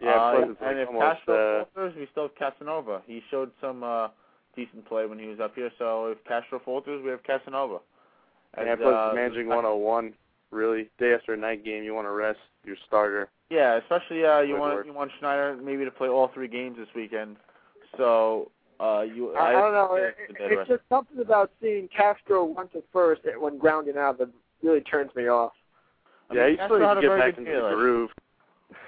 [SPEAKER 12] Yeah,
[SPEAKER 5] uh,
[SPEAKER 12] it's
[SPEAKER 5] and
[SPEAKER 12] like
[SPEAKER 5] if
[SPEAKER 12] almost,
[SPEAKER 5] Castro
[SPEAKER 12] uh,
[SPEAKER 5] falters, we still have Casanova. He showed some uh, decent play when he was up here. So if Castro falters, we have Casanova.
[SPEAKER 12] yeah,
[SPEAKER 5] And,
[SPEAKER 12] plus
[SPEAKER 5] uh,
[SPEAKER 12] managing 101. Really, day after a night game, you want to rest your starter.
[SPEAKER 5] Yeah, especially uh, you
[SPEAKER 12] Good
[SPEAKER 5] want
[SPEAKER 12] work.
[SPEAKER 5] you want Schneider maybe to play all three games this weekend. So uh, you
[SPEAKER 3] I, I don't know. It,
[SPEAKER 5] it's a dead
[SPEAKER 3] it's
[SPEAKER 5] rest.
[SPEAKER 3] just something about seeing Castro run to first when grounding out that really turns me off.
[SPEAKER 5] I
[SPEAKER 12] yeah,
[SPEAKER 5] mean,
[SPEAKER 12] you
[SPEAKER 5] Castro
[SPEAKER 12] still need to get back
[SPEAKER 5] good
[SPEAKER 12] into the
[SPEAKER 5] last
[SPEAKER 12] groove.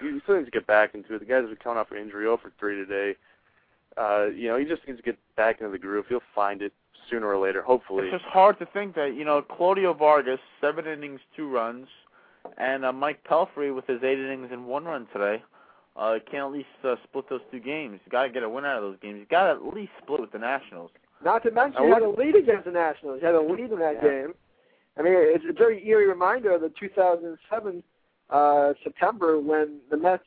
[SPEAKER 12] You you still needs to get back into it. The guys have been coming off an injury 0 for 3 today. Uh, you know, he just needs to get back into the groove. He'll find it sooner or later, hopefully.
[SPEAKER 5] It's just hard to think that you know Claudio Vargas, seven innings, two runs, and uh, Mike Pelfrey with his eight innings and one run today, uh, can at least uh, split those two games. You got to get a win out of those games. You got to at least split with the Nationals.
[SPEAKER 3] Not to mention, you had a lead against the Nationals. You had a lead in that
[SPEAKER 12] Yeah.
[SPEAKER 3] game. I mean, it's a very eerie reminder of the 2007 uh, September when the Mets,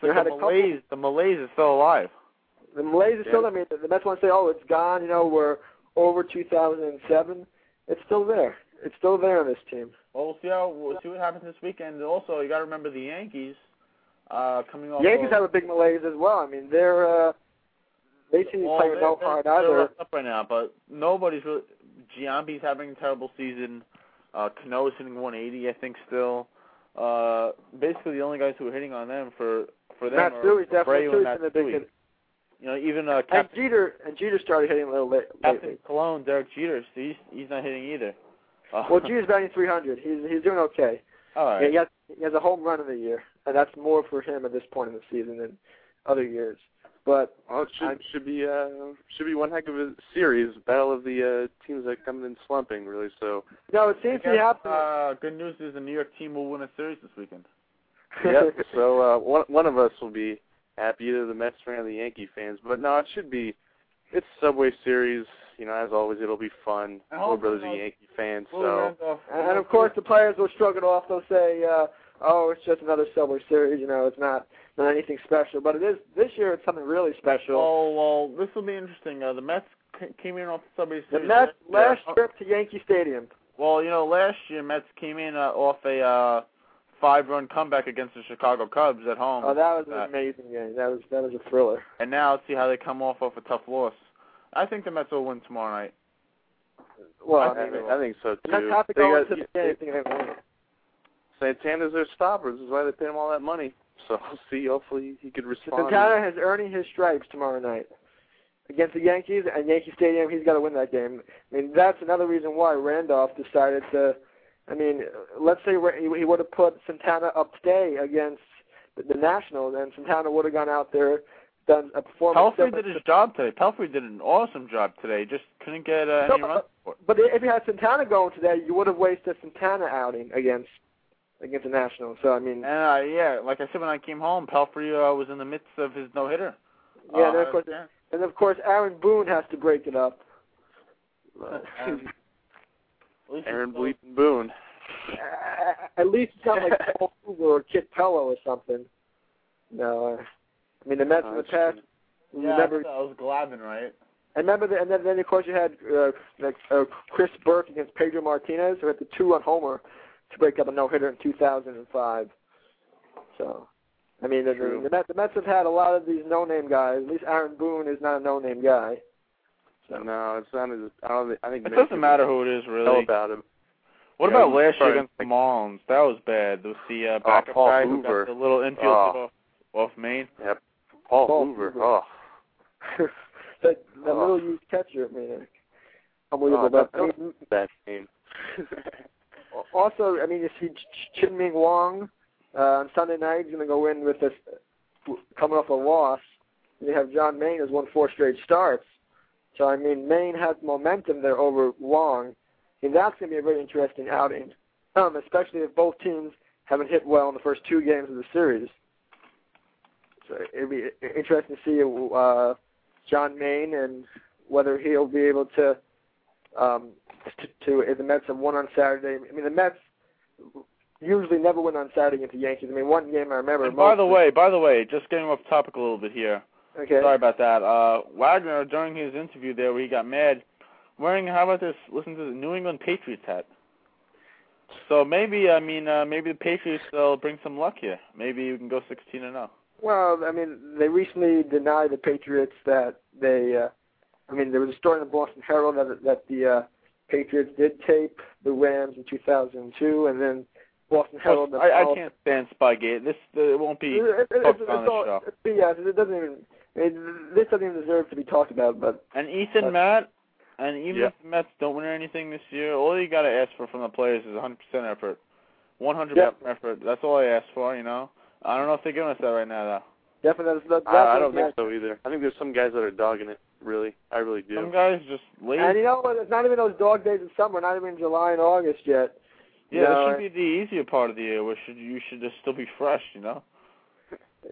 [SPEAKER 3] There
[SPEAKER 5] like
[SPEAKER 3] had
[SPEAKER 5] the
[SPEAKER 3] a couple-
[SPEAKER 5] malaise. The malaise is still alive.
[SPEAKER 3] the malaise are still. I mean, the, the Mets want to say, "Oh, it's gone." You know, we're over 2007. It's still there. It's still there on this team.
[SPEAKER 5] Well, we'll see how we'll see what happens this weekend. Also, you got to remember the Yankees uh, coming off.
[SPEAKER 3] Yankees
[SPEAKER 5] of,
[SPEAKER 3] have a big malaise as well. I mean, they're uh, they seem to be
[SPEAKER 5] well,
[SPEAKER 3] playing no
[SPEAKER 5] they're,
[SPEAKER 3] hard
[SPEAKER 5] they're
[SPEAKER 3] either.
[SPEAKER 5] up right now, but nobody's really. Giambi's having a terrible season. Uh, Cano's hitting 180, I think, still. Uh, basically, the only guys who are hitting on them for for them
[SPEAKER 3] Matsui's
[SPEAKER 5] are
[SPEAKER 3] definitely
[SPEAKER 5] Abreu and
[SPEAKER 3] He's been a big
[SPEAKER 5] Matsui.
[SPEAKER 3] hit.
[SPEAKER 5] You know, even uh,
[SPEAKER 3] And
[SPEAKER 5] Captain,
[SPEAKER 3] Jeter and Jeter started hitting a little late.
[SPEAKER 5] Captain
[SPEAKER 3] lately.
[SPEAKER 5] Cologne, Derek Jeter, he's he's not hitting either. Uh,
[SPEAKER 3] Well, Jeter's batting 300. He's he's doing okay.
[SPEAKER 5] all right.
[SPEAKER 3] Yeah, he got he has a home run of the year, and that's more for him at this point in the season than other years. But
[SPEAKER 12] Well, it should
[SPEAKER 3] I'm-
[SPEAKER 12] should be uh should be one heck of a series, battle of the uh teams that come in slumping, really. So
[SPEAKER 3] no, it seems to be happening.
[SPEAKER 5] uh, good news is the New York team will win a series this weekend. *laughs*
[SPEAKER 12] yep. So uh, one one of us will be happy, either the Mets fan or the Yankee fans. But no, it should be. It's Subway Series. You know, as always, it'll be fun.
[SPEAKER 5] And
[SPEAKER 12] Little brother's are Yankee
[SPEAKER 5] fans,
[SPEAKER 12] so
[SPEAKER 3] And, and of course, the players will shrug it off. They'll say, uh, "Oh, it's just another Subway Series. You know, it's not not anything special." But it is this year. It's something really special.
[SPEAKER 5] Oh well, this will be interesting. Uh, the Mets c- came in off the Subway Series.
[SPEAKER 3] the Mets last
[SPEAKER 5] Yeah.
[SPEAKER 3] trip to Yankee Stadium.
[SPEAKER 5] Well, you know, last year Mets came in uh, off a uh, five-run comeback against the Chicago Cubs at home.
[SPEAKER 3] Oh, that was an
[SPEAKER 5] Uh,
[SPEAKER 3] amazing game. That was that was a thriller.
[SPEAKER 5] And now let's see how they come off off a tough loss. I think the Mets will win tomorrow night.
[SPEAKER 3] Well,
[SPEAKER 12] I,
[SPEAKER 3] I mean,
[SPEAKER 12] think, I think so
[SPEAKER 3] the Mets
[SPEAKER 12] too.
[SPEAKER 3] have to
[SPEAKER 12] They
[SPEAKER 3] go
[SPEAKER 12] got-
[SPEAKER 3] into the game they win.
[SPEAKER 12] Santana's their stopper. This is why they pay him all that money. So we'll *laughs* see. Hopefully he could respond.
[SPEAKER 3] Santana has earning his stripes tomorrow night against the Yankees at Yankee Stadium. He's got to win that game. I mean, that's another reason why Randolph decided to. I mean, let's say he he would have put Santana up today against the, the Nationals, and Santana would have gone out there done a performance.
[SPEAKER 5] Pelfrey did his job today. Pelfrey did an awesome job today. Just couldn't get uh,
[SPEAKER 3] No,
[SPEAKER 5] any runs.
[SPEAKER 3] But if you had Santana going today, you would have wasted Santana outing against against the Nationals. So I mean,
[SPEAKER 5] And uh, yeah, like I said when I came home, Pelfrey uh, was in the midst of his no hitter.
[SPEAKER 3] yeah,
[SPEAKER 5] uh,
[SPEAKER 3] and of course,
[SPEAKER 5] yeah.
[SPEAKER 3] and of course, Aaron Boone has to break it up. *laughs*
[SPEAKER 5] And- At least
[SPEAKER 12] Aaron
[SPEAKER 5] he's still-
[SPEAKER 12] Bleeping Boone.
[SPEAKER 3] At least it's not like *laughs* Paul Hoover or Kit Pellow or something. No, uh, I mean the Mets in the
[SPEAKER 12] that's
[SPEAKER 3] past.
[SPEAKER 5] Yeah,
[SPEAKER 3] remember,
[SPEAKER 5] that was Glavine, right?
[SPEAKER 3] I remember, the, and then, then of course you had uh, like uh, Chris Burke against Pedro Martinez, who had the two-run homer to break up a no-hitter in 2005. So, I mean, the, the, the, Mets, the Mets have had a lot of these no-name guys. At least Aaron Boone is not a no-name guy. So.
[SPEAKER 12] No, it's not. As, I don't. Think, I think
[SPEAKER 5] It
[SPEAKER 12] many
[SPEAKER 5] doesn't matter who it is,
[SPEAKER 12] know
[SPEAKER 5] really.
[SPEAKER 12] about him.
[SPEAKER 5] What
[SPEAKER 12] Yeah,
[SPEAKER 5] about last year
[SPEAKER 12] starting-
[SPEAKER 5] against the Marlins? That was bad. There was the uh,
[SPEAKER 12] Oh, Paul
[SPEAKER 5] guy who got the little infield
[SPEAKER 12] Oh.
[SPEAKER 5] off, off Maine.
[SPEAKER 12] Yep. Paul,
[SPEAKER 3] Paul
[SPEAKER 12] Hoover.
[SPEAKER 3] Hoover.
[SPEAKER 12] Oh. *laughs*
[SPEAKER 3] that that
[SPEAKER 12] Oh.
[SPEAKER 3] little youth catcher, I mean, unbelievable.
[SPEAKER 12] Oh,
[SPEAKER 3] but
[SPEAKER 12] that-
[SPEAKER 3] I
[SPEAKER 12] Bad game. *laughs*
[SPEAKER 3] Also, I mean, you see Chien-Ming Wang uh, on Sunday night. He's going to go in with this coming off a loss. You have John Maine has won four straight starts. So I mean, Maine has momentum there over Wang, and that's going to be a very interesting outing, um, especially if both teams haven't hit well in the first two games of the series. So it'd be interesting to see uh, John Maine and whether he'll be able to um, to, to the Mets have won on Saturday. I mean, the Mets usually never win on Saturday against the Yankees. I mean, one game I remember.
[SPEAKER 5] And by the way, by the way, just getting off topic a little bit here.
[SPEAKER 3] okay.
[SPEAKER 5] Sorry about that. Uh, Wagner during his interview there, where he got mad, wearing how about this? Listen to the New England Patriots hat. So maybe I mean uh, maybe the Patriots will bring some luck here. Maybe you can go 16 and oh. 0.
[SPEAKER 3] Well, I mean, they recently denied the Patriots that they. Uh, I mean, there was a story in the Boston Herald that that the uh, Patriots did tape the Rams in 2002, and then Boston Herald.
[SPEAKER 5] I, I
[SPEAKER 3] themselves-
[SPEAKER 5] can't stand Spygate. This uh, it won't be
[SPEAKER 3] It, it, it, it's,
[SPEAKER 5] on
[SPEAKER 3] it's
[SPEAKER 5] the
[SPEAKER 3] all,
[SPEAKER 5] show.
[SPEAKER 3] it's BS. It doesn't even. I mean, this doesn't even deserve to be talked about. But
[SPEAKER 5] And Ethan
[SPEAKER 3] But-
[SPEAKER 5] Matt, and even
[SPEAKER 12] Yeah.
[SPEAKER 5] if the Mets don't win anything this year, all you got to ask for from the players is 100% effort. 100%
[SPEAKER 3] Yep.
[SPEAKER 5] effort. That's all I ask for, you know. I don't know if they're giving us that right now, though.
[SPEAKER 3] definitely, that's, that's
[SPEAKER 12] I, I don't think so either. I think there's some guys that are dogging it. Really, I really do.
[SPEAKER 5] Some guys just lazy.
[SPEAKER 3] And you know what? It's not even those dog days in summer. Not even July and August yet.
[SPEAKER 5] yeah,
[SPEAKER 3] no,
[SPEAKER 5] this
[SPEAKER 3] I-
[SPEAKER 5] should be the easier part of the year, where should you should just still be fresh, you know.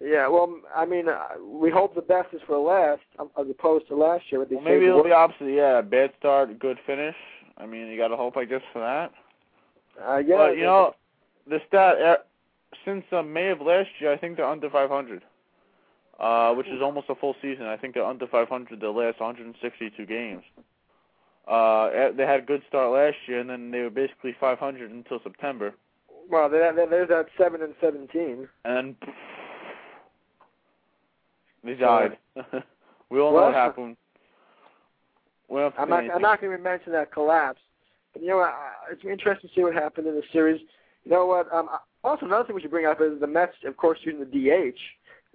[SPEAKER 3] Yeah, well, I mean, uh, we hope the best is for last, um, as opposed to last year. With these
[SPEAKER 5] Well, maybe it'll be opposite. Yeah, bad start, good finish. I mean, you got to hope, I guess, for that.
[SPEAKER 3] Uh, yeah,
[SPEAKER 5] but you know, the stat uh, since uh, May of last year, I think they're under 500, uh, which is almost a full season. I think they're under 500 the last 162 games. Uh, they had a good start last year, and then they were basically 500 until September,
[SPEAKER 3] well, they, there's that seven and seventeen.
[SPEAKER 5] and then they died. *laughs* we all know what happened. We don't have to
[SPEAKER 3] I'm not. I'm not going to mention that collapse. But you know, what, uh, it's interesting to see what happened in the series. You know what? Um, also, another thing we should bring up is the Mets, of course, using the DH.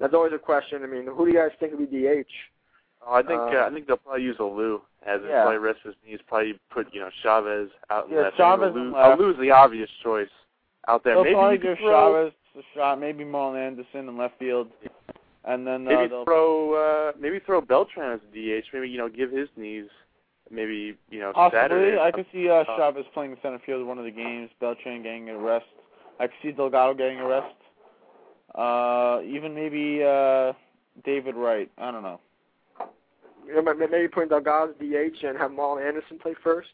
[SPEAKER 3] That's always a question. I mean, who do you guys think will be DH?
[SPEAKER 12] Oh, I think
[SPEAKER 3] Uh,
[SPEAKER 12] uh, I think they'll probably use Alou as
[SPEAKER 5] Yeah.
[SPEAKER 12] probably rest his knees. Probably put you know Chavez out in
[SPEAKER 5] Yeah,
[SPEAKER 12] left.
[SPEAKER 5] Chavez
[SPEAKER 12] Alou,
[SPEAKER 5] left.
[SPEAKER 12] Alou's the obvious choice out there.
[SPEAKER 5] They'll
[SPEAKER 12] maybe
[SPEAKER 5] probably give Chavez a shot, maybe Marlon Anderson in left field, and then uh,
[SPEAKER 12] maybe throw uh, maybe throw Beltran as DH. Maybe you know give his knees maybe you know
[SPEAKER 5] Possibly,
[SPEAKER 12] Saturday.
[SPEAKER 5] I could see uh,
[SPEAKER 12] Uh,
[SPEAKER 5] Chavez playing center field in one of the games. Beltran getting a rest. I could see Delgado getting a rest. Uh, even maybe uh, David Wright. I don't know.
[SPEAKER 3] You know, maybe putting Delgado as DH and have Marlon Anderson play first.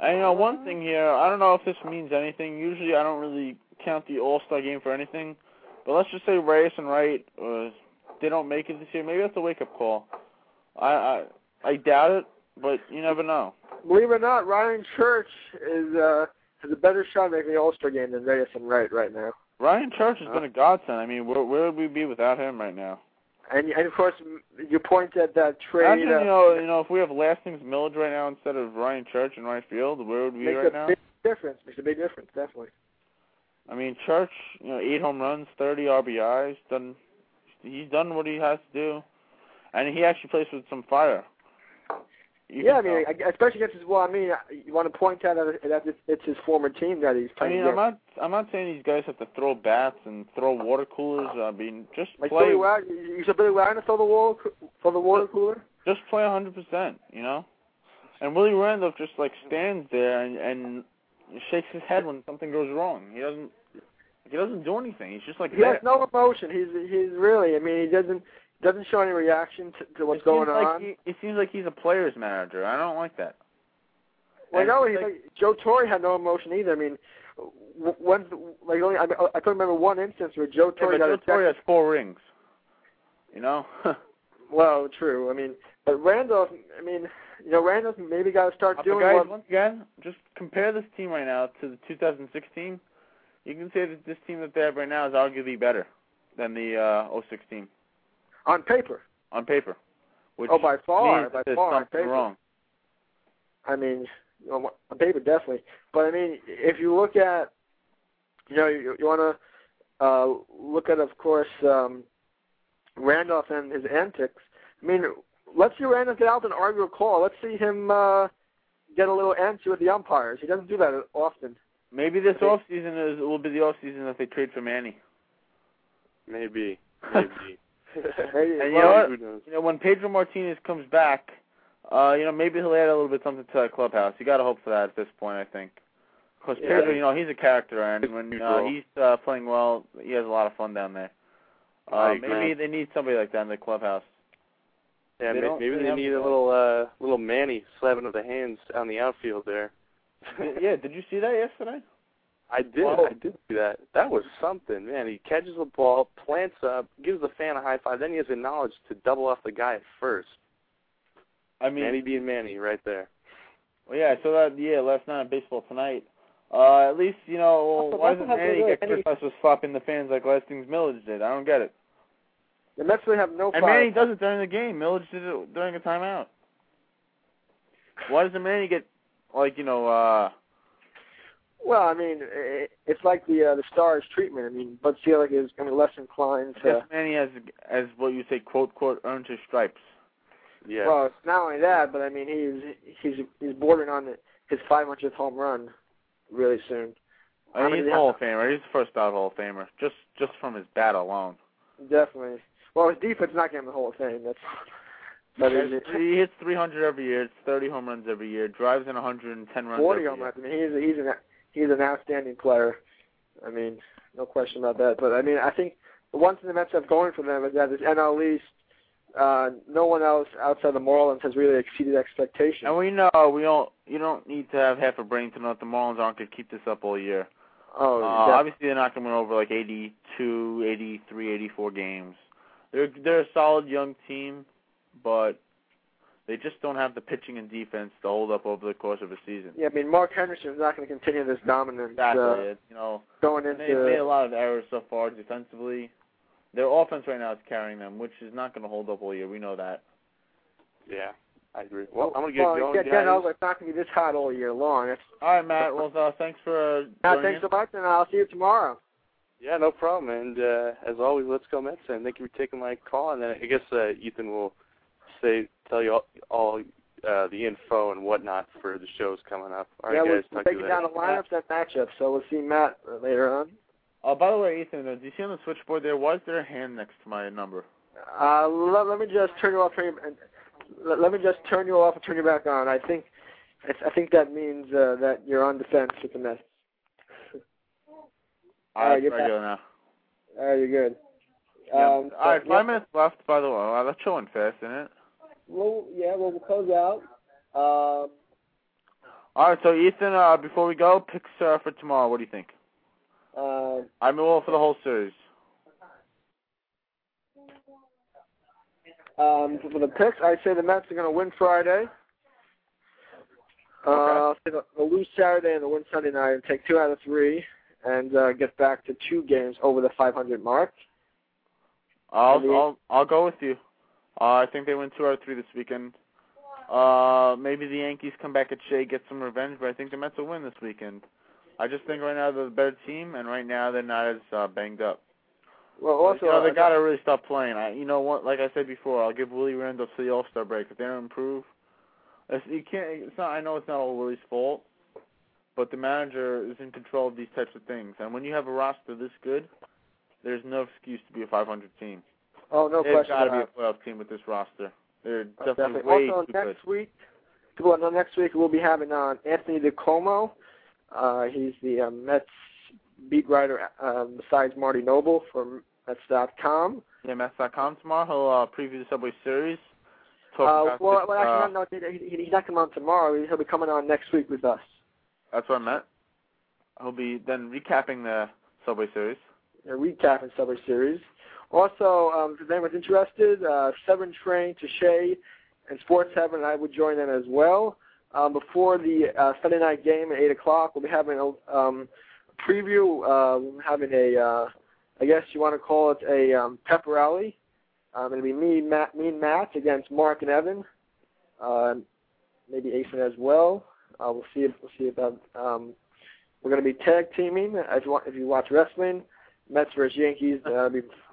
[SPEAKER 5] And you know, one thing here, I don't know if this means anything. Usually, I don't really count the All Star game for anything. But let's just say Reyes and Wright, uh, they don't make it this year. Maybe that's a wake up call. I, I I doubt it, but you never know.
[SPEAKER 3] Believe it or not, Ryan Church is uh, has a better shot at making the All Star game than Reyes and Wright right now.
[SPEAKER 5] Ryan Church has been a godsend. I mean, where where would we be without him right now?
[SPEAKER 3] And, and of course, you point at that trade.
[SPEAKER 5] Imagine,
[SPEAKER 3] uh,
[SPEAKER 5] you know, you know, if we have Lastings Milledge right now instead of Ryan Church in right field, where would we be
[SPEAKER 3] makes
[SPEAKER 5] right
[SPEAKER 3] a
[SPEAKER 5] now?
[SPEAKER 3] big difference. Makes a big difference, definitely.
[SPEAKER 5] I mean, Church, you know, eight home runs, thirty RBIs, done. He's done what he has to do, and he actually plays with some fire.
[SPEAKER 3] Yeah, I mean. Especially against his. Well, I mean, you want to point out that that it's, it's his former team that he's playing.
[SPEAKER 5] I mean, I'm not, I'm not saying these guys have to throw bats and throw water coolers. I mean, just
[SPEAKER 3] Like
[SPEAKER 5] play,
[SPEAKER 3] Billy Wagner, you said Billy Wagner throw the wall, throw the water cooler.
[SPEAKER 5] just play a hundred percent, you know. And Willie Randolph just like stands there and and shakes his head when something goes wrong. He doesn't, he doesn't do anything. He's just like
[SPEAKER 3] He has no emotion. He's he's really. I mean, he doesn't doesn't show any reaction to, to what's going
[SPEAKER 5] like
[SPEAKER 3] on.
[SPEAKER 5] He, it seems like he's a player's manager. I don't like that.
[SPEAKER 3] Well,
[SPEAKER 5] And
[SPEAKER 3] no, he's
[SPEAKER 5] like-
[SPEAKER 3] like, Joe Torre had no emotion either. I mean, w- when's like only I, I can remember one instance where Joe
[SPEAKER 5] Yeah,
[SPEAKER 3] Torre
[SPEAKER 5] but
[SPEAKER 3] got
[SPEAKER 5] Joe Torre has four rings. You know. *laughs*
[SPEAKER 3] Well, true. I mean, but Randolph. I mean, you know, Randolph maybe got to start
[SPEAKER 5] But
[SPEAKER 3] doing
[SPEAKER 5] guys,
[SPEAKER 3] what.
[SPEAKER 5] once again, just compare this team right now to the 2016. You can say that this team that they have right now is arguably better than the uh, 06 team
[SPEAKER 3] on paper.
[SPEAKER 5] on paper. Which
[SPEAKER 3] Oh, by far,
[SPEAKER 5] means
[SPEAKER 3] by far, on paper.
[SPEAKER 5] wrong.
[SPEAKER 3] I mean, on paper definitely. But I mean, if you look at, you know, you, you want to uh, look at, of course, um, Randolph and his antics. I mean, let's see Randolph get out and argue a call. Let's see him uh, get a little antsy with the umpires. He doesn't do that often.
[SPEAKER 5] Maybe this off season is will be the off season that they trade for Manny.
[SPEAKER 12] Maybe. *laughs* Maybe. *laughs*
[SPEAKER 5] And you know what? You know, when Pedro Martinez comes back, uh, you know, maybe he'll add a little bit something to that clubhouse. You got to hope for that at this point, I think. Because
[SPEAKER 3] Yeah.
[SPEAKER 5] Pedro, you know, he's a character, and when uh, he's uh, playing well, he has a lot of fun down there. Uh, maybe they need somebody like that in the clubhouse.
[SPEAKER 12] Yeah,
[SPEAKER 5] They
[SPEAKER 12] maybe
[SPEAKER 5] really
[SPEAKER 12] they need a little uh little Manny slapping of the hands on the outfield there.
[SPEAKER 5] yeah, did you see that yesterday? *laughs*
[SPEAKER 12] I did.
[SPEAKER 3] Whoa.
[SPEAKER 12] I did see that. That was something, man. He catches the ball, plants up, gives the fan a high five, then he has the knowledge to double off the guy at first.
[SPEAKER 5] I mean,
[SPEAKER 12] Manny being Manny right there.
[SPEAKER 5] well, yeah, I saw that. Yeah, last night on baseball tonight. Uh, at least you know
[SPEAKER 3] Also,
[SPEAKER 5] why doesn't
[SPEAKER 3] has
[SPEAKER 5] Manny
[SPEAKER 3] really
[SPEAKER 5] get
[SPEAKER 3] any-
[SPEAKER 5] criticized for slapping the fans like Lastings Milledge did? I don't get it.
[SPEAKER 3] the Mets really have no
[SPEAKER 5] And
[SPEAKER 3] fire.
[SPEAKER 5] Manny does it during the game. Milledge did it during a timeout. Why doesn't Manny get like you know? uh
[SPEAKER 3] Well, I mean, i it's like the uh, the Stars treatment. I mean, Bud Selig is going to be less inclined
[SPEAKER 5] I
[SPEAKER 3] to.
[SPEAKER 5] guess Manny has, as what you say, quote quote, earned his stripes.
[SPEAKER 12] Yeah.
[SPEAKER 3] Well, it's not only that, but I mean, he's he's he's bordering on his 500th home run really soon.
[SPEAKER 5] I mean,
[SPEAKER 3] mean,
[SPEAKER 5] he's a Hall of Famer. He's the first ballot Hall of Famer, just just from his bat alone.
[SPEAKER 3] Definitely. Well, his defense not getting the Hall of Fame. That's. But
[SPEAKER 5] He hits 300 every year. It's 30 home runs every year. Drives in 110 runs
[SPEAKER 3] 40
[SPEAKER 5] every
[SPEAKER 3] home runs. I mean, he's he's an he's an outstanding player. I mean, no question about that. But I mean, I think the one thing the Mets have going for them is that this NL East, uh, no one else outside the Marlins has really exceeded expectations.
[SPEAKER 5] And we know we don't. You don't need to have half a brain to know that the Marlins aren't going to keep this up all year.
[SPEAKER 3] oh,
[SPEAKER 5] Uh, obviously, they're not going to win over like 82, 83, 84 games. They're they're a solid young team, but they just don't have the pitching and defense to hold up over the course of a season.
[SPEAKER 3] yeah. I mean, Mark Hendrickson is not going to continue this dominance
[SPEAKER 5] Exactly.
[SPEAKER 3] uh,
[SPEAKER 5] it. You know,
[SPEAKER 3] going into
[SPEAKER 5] they've
[SPEAKER 3] into.
[SPEAKER 5] made a lot of errors so far defensively. Their offense right now is carrying them, which is not going to hold up all year. We know that.
[SPEAKER 12] Yeah. I agree. Well, I'm gonna get
[SPEAKER 3] well,
[SPEAKER 12] going,
[SPEAKER 3] yeah,
[SPEAKER 12] guys.
[SPEAKER 3] Dan it's not going to be this hot all year long. It's,
[SPEAKER 5] All right, Matt. Well, uh, thanks for uh,
[SPEAKER 3] uh, thanks
[SPEAKER 5] us.
[SPEAKER 3] so much, and I'll see you tomorrow.
[SPEAKER 12] Yeah, no problem. And uh, as always, let's go Mets. And thank you for taking my call. And then I guess uh, Ethan will say tell you all, all uh, the info and whatnot for the shows coming up. All
[SPEAKER 3] yeah,
[SPEAKER 12] right,
[SPEAKER 3] we're
[SPEAKER 12] guys. Talk to
[SPEAKER 3] breaking
[SPEAKER 12] you
[SPEAKER 3] down
[SPEAKER 12] later.
[SPEAKER 3] the lineups and matchups, so we'll see Matt uh, later on.
[SPEAKER 5] Oh, by the way, Ethan, uh, do you see on the switchboard there? Why is there a hand next to my number?
[SPEAKER 3] Uh, let, let me just turn you off. Turn you, and let, let me just turn you off and turn you back on. I think, I, I think that means uh, that you're on defense with the Mets.
[SPEAKER 5] All
[SPEAKER 3] right,
[SPEAKER 5] right,
[SPEAKER 3] you're
[SPEAKER 5] regular now.
[SPEAKER 3] All right, you're good.
[SPEAKER 5] Yeah.
[SPEAKER 3] Um,
[SPEAKER 5] All right,
[SPEAKER 3] so,
[SPEAKER 5] five
[SPEAKER 3] yeah,
[SPEAKER 5] minutes left. By the way, wow, that's showing fast, isn't it?
[SPEAKER 3] Well, yeah, well, we'll close out. Um,
[SPEAKER 5] All right, so Ethan, uh, before we go, picks uh, for tomorrow. What do you think?
[SPEAKER 3] uh,
[SPEAKER 5] I mean, well, for the whole series.
[SPEAKER 3] um, for the picks, I'd say the Mets are going to win Friday. Uh, I'll say they'll- they'll lose Saturday and they'll win Sunday night and take two out of three and uh, get back to two games over the 500 mark.
[SPEAKER 5] I'll I'll I'll go with you. Uh, I think they win two out of three this weekend. Uh, maybe the Yankees come back at Shea, get some revenge, but I think the Mets will win this weekend. I just think right now they're the better team, and right now they're not as uh, banged up.
[SPEAKER 3] Well, also,
[SPEAKER 5] you know, they
[SPEAKER 3] uh,
[SPEAKER 5] gotta really stop playing. I, you know what? Like I said before, I'll give Willie Randolph to the All Star break. If they don't improve, it's, you can't. It's not. I know it's not all Willie's fault, but the manager is in control of these types of things. And when you have a roster this good, there's no excuse to be a 500 team.
[SPEAKER 3] Oh, no
[SPEAKER 5] They've
[SPEAKER 3] question.
[SPEAKER 5] got to be a playoff team with this roster. They're
[SPEAKER 3] it.
[SPEAKER 5] definitely,
[SPEAKER 3] Definitely.
[SPEAKER 5] way
[SPEAKER 3] Also,
[SPEAKER 5] too
[SPEAKER 3] next
[SPEAKER 5] good.
[SPEAKER 3] week, well, next week we'll be having on Anthony DiComo. Uh, he's the uh, Mets beat writer um, besides Marty Noble for Mets.com.
[SPEAKER 5] Yeah, Mets.com tomorrow. He'll uh, preview the Subway Series.
[SPEAKER 3] Uh, well,
[SPEAKER 5] this,
[SPEAKER 3] well,
[SPEAKER 5] uh,
[SPEAKER 3] actually, no, no, he, he- he's not coming on tomorrow. He'll be coming on next week with us.
[SPEAKER 5] That's what I meant. He'll be then recapping the Subway Series.
[SPEAKER 3] A recap in Subway Series. Also, um, if anyone's interested, uh, Seven Train to Shea and Sports Heaven, I would join them as well. Um, before the uh, Sunday night game at 8 o'clock, we'll be having a um, preview, um, having a, uh, I guess you want to call it a um, pep rally. Um, it'll be me, Matt, me and Matt against Mark and Evan, uh, maybe Asen as well. Uh, we'll see. We'll see about. Um, we're going to be tag teaming. If you, want, if you watch wrestling, Mets versus Yankees uh,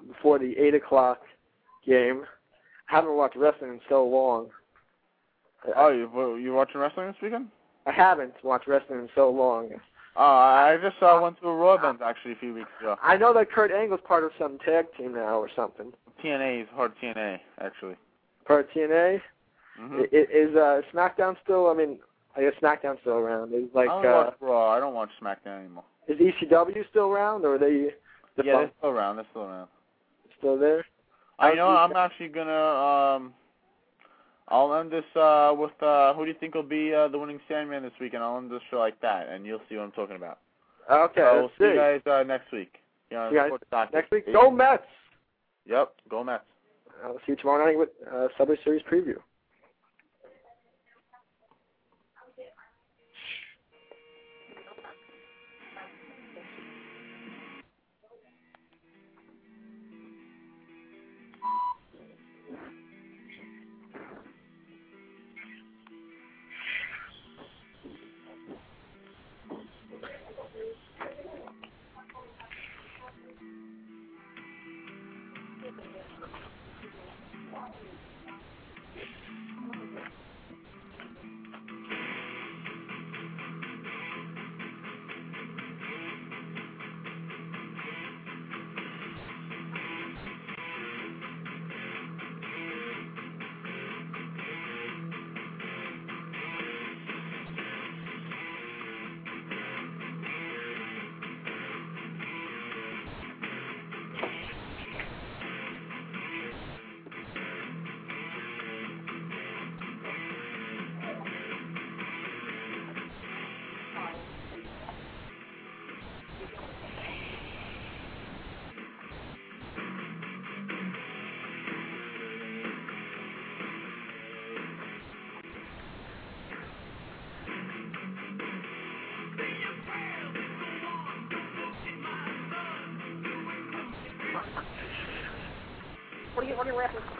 [SPEAKER 3] before the eight o'clock game. I haven't watched wrestling in so long.
[SPEAKER 5] Oh, you you watching wrestling this weekend?
[SPEAKER 3] I haven't watched wrestling in so long.
[SPEAKER 5] Oh, I just uh, went to a Raw event actually a few weeks ago.
[SPEAKER 3] I know that Kurt Angle's part of some tag team now or something.
[SPEAKER 5] TNA is hard TNA actually.
[SPEAKER 3] Part of TNA.
[SPEAKER 5] Mm-hmm.
[SPEAKER 3] I- i- Is uh, SmackDown still? I mean, I guess SmackDown's still around. Is like
[SPEAKER 5] I don't
[SPEAKER 3] uh,
[SPEAKER 5] watch Raw. I don't watch SmackDown anymore.
[SPEAKER 3] is ECW still around, or are they
[SPEAKER 5] Yeah, they're still around. They're still around.
[SPEAKER 3] still there?
[SPEAKER 5] I
[SPEAKER 3] How's
[SPEAKER 5] know. I'm actually gonna. Um, I'll end this uh, with uh, who do you think will be uh, the winning Sandman this weekend? I'll end this show like that, and you'll see what I'm talking about.
[SPEAKER 3] Okay,
[SPEAKER 5] so we'll see
[SPEAKER 3] see.
[SPEAKER 5] you guys uh, next week. You know,
[SPEAKER 3] you guys Next week, go Mets!
[SPEAKER 5] Yep, go Mets.
[SPEAKER 3] I'll see you tomorrow night with uh, Subway Series preview. Thank you.
[SPEAKER 13] What are you, what are you rapping?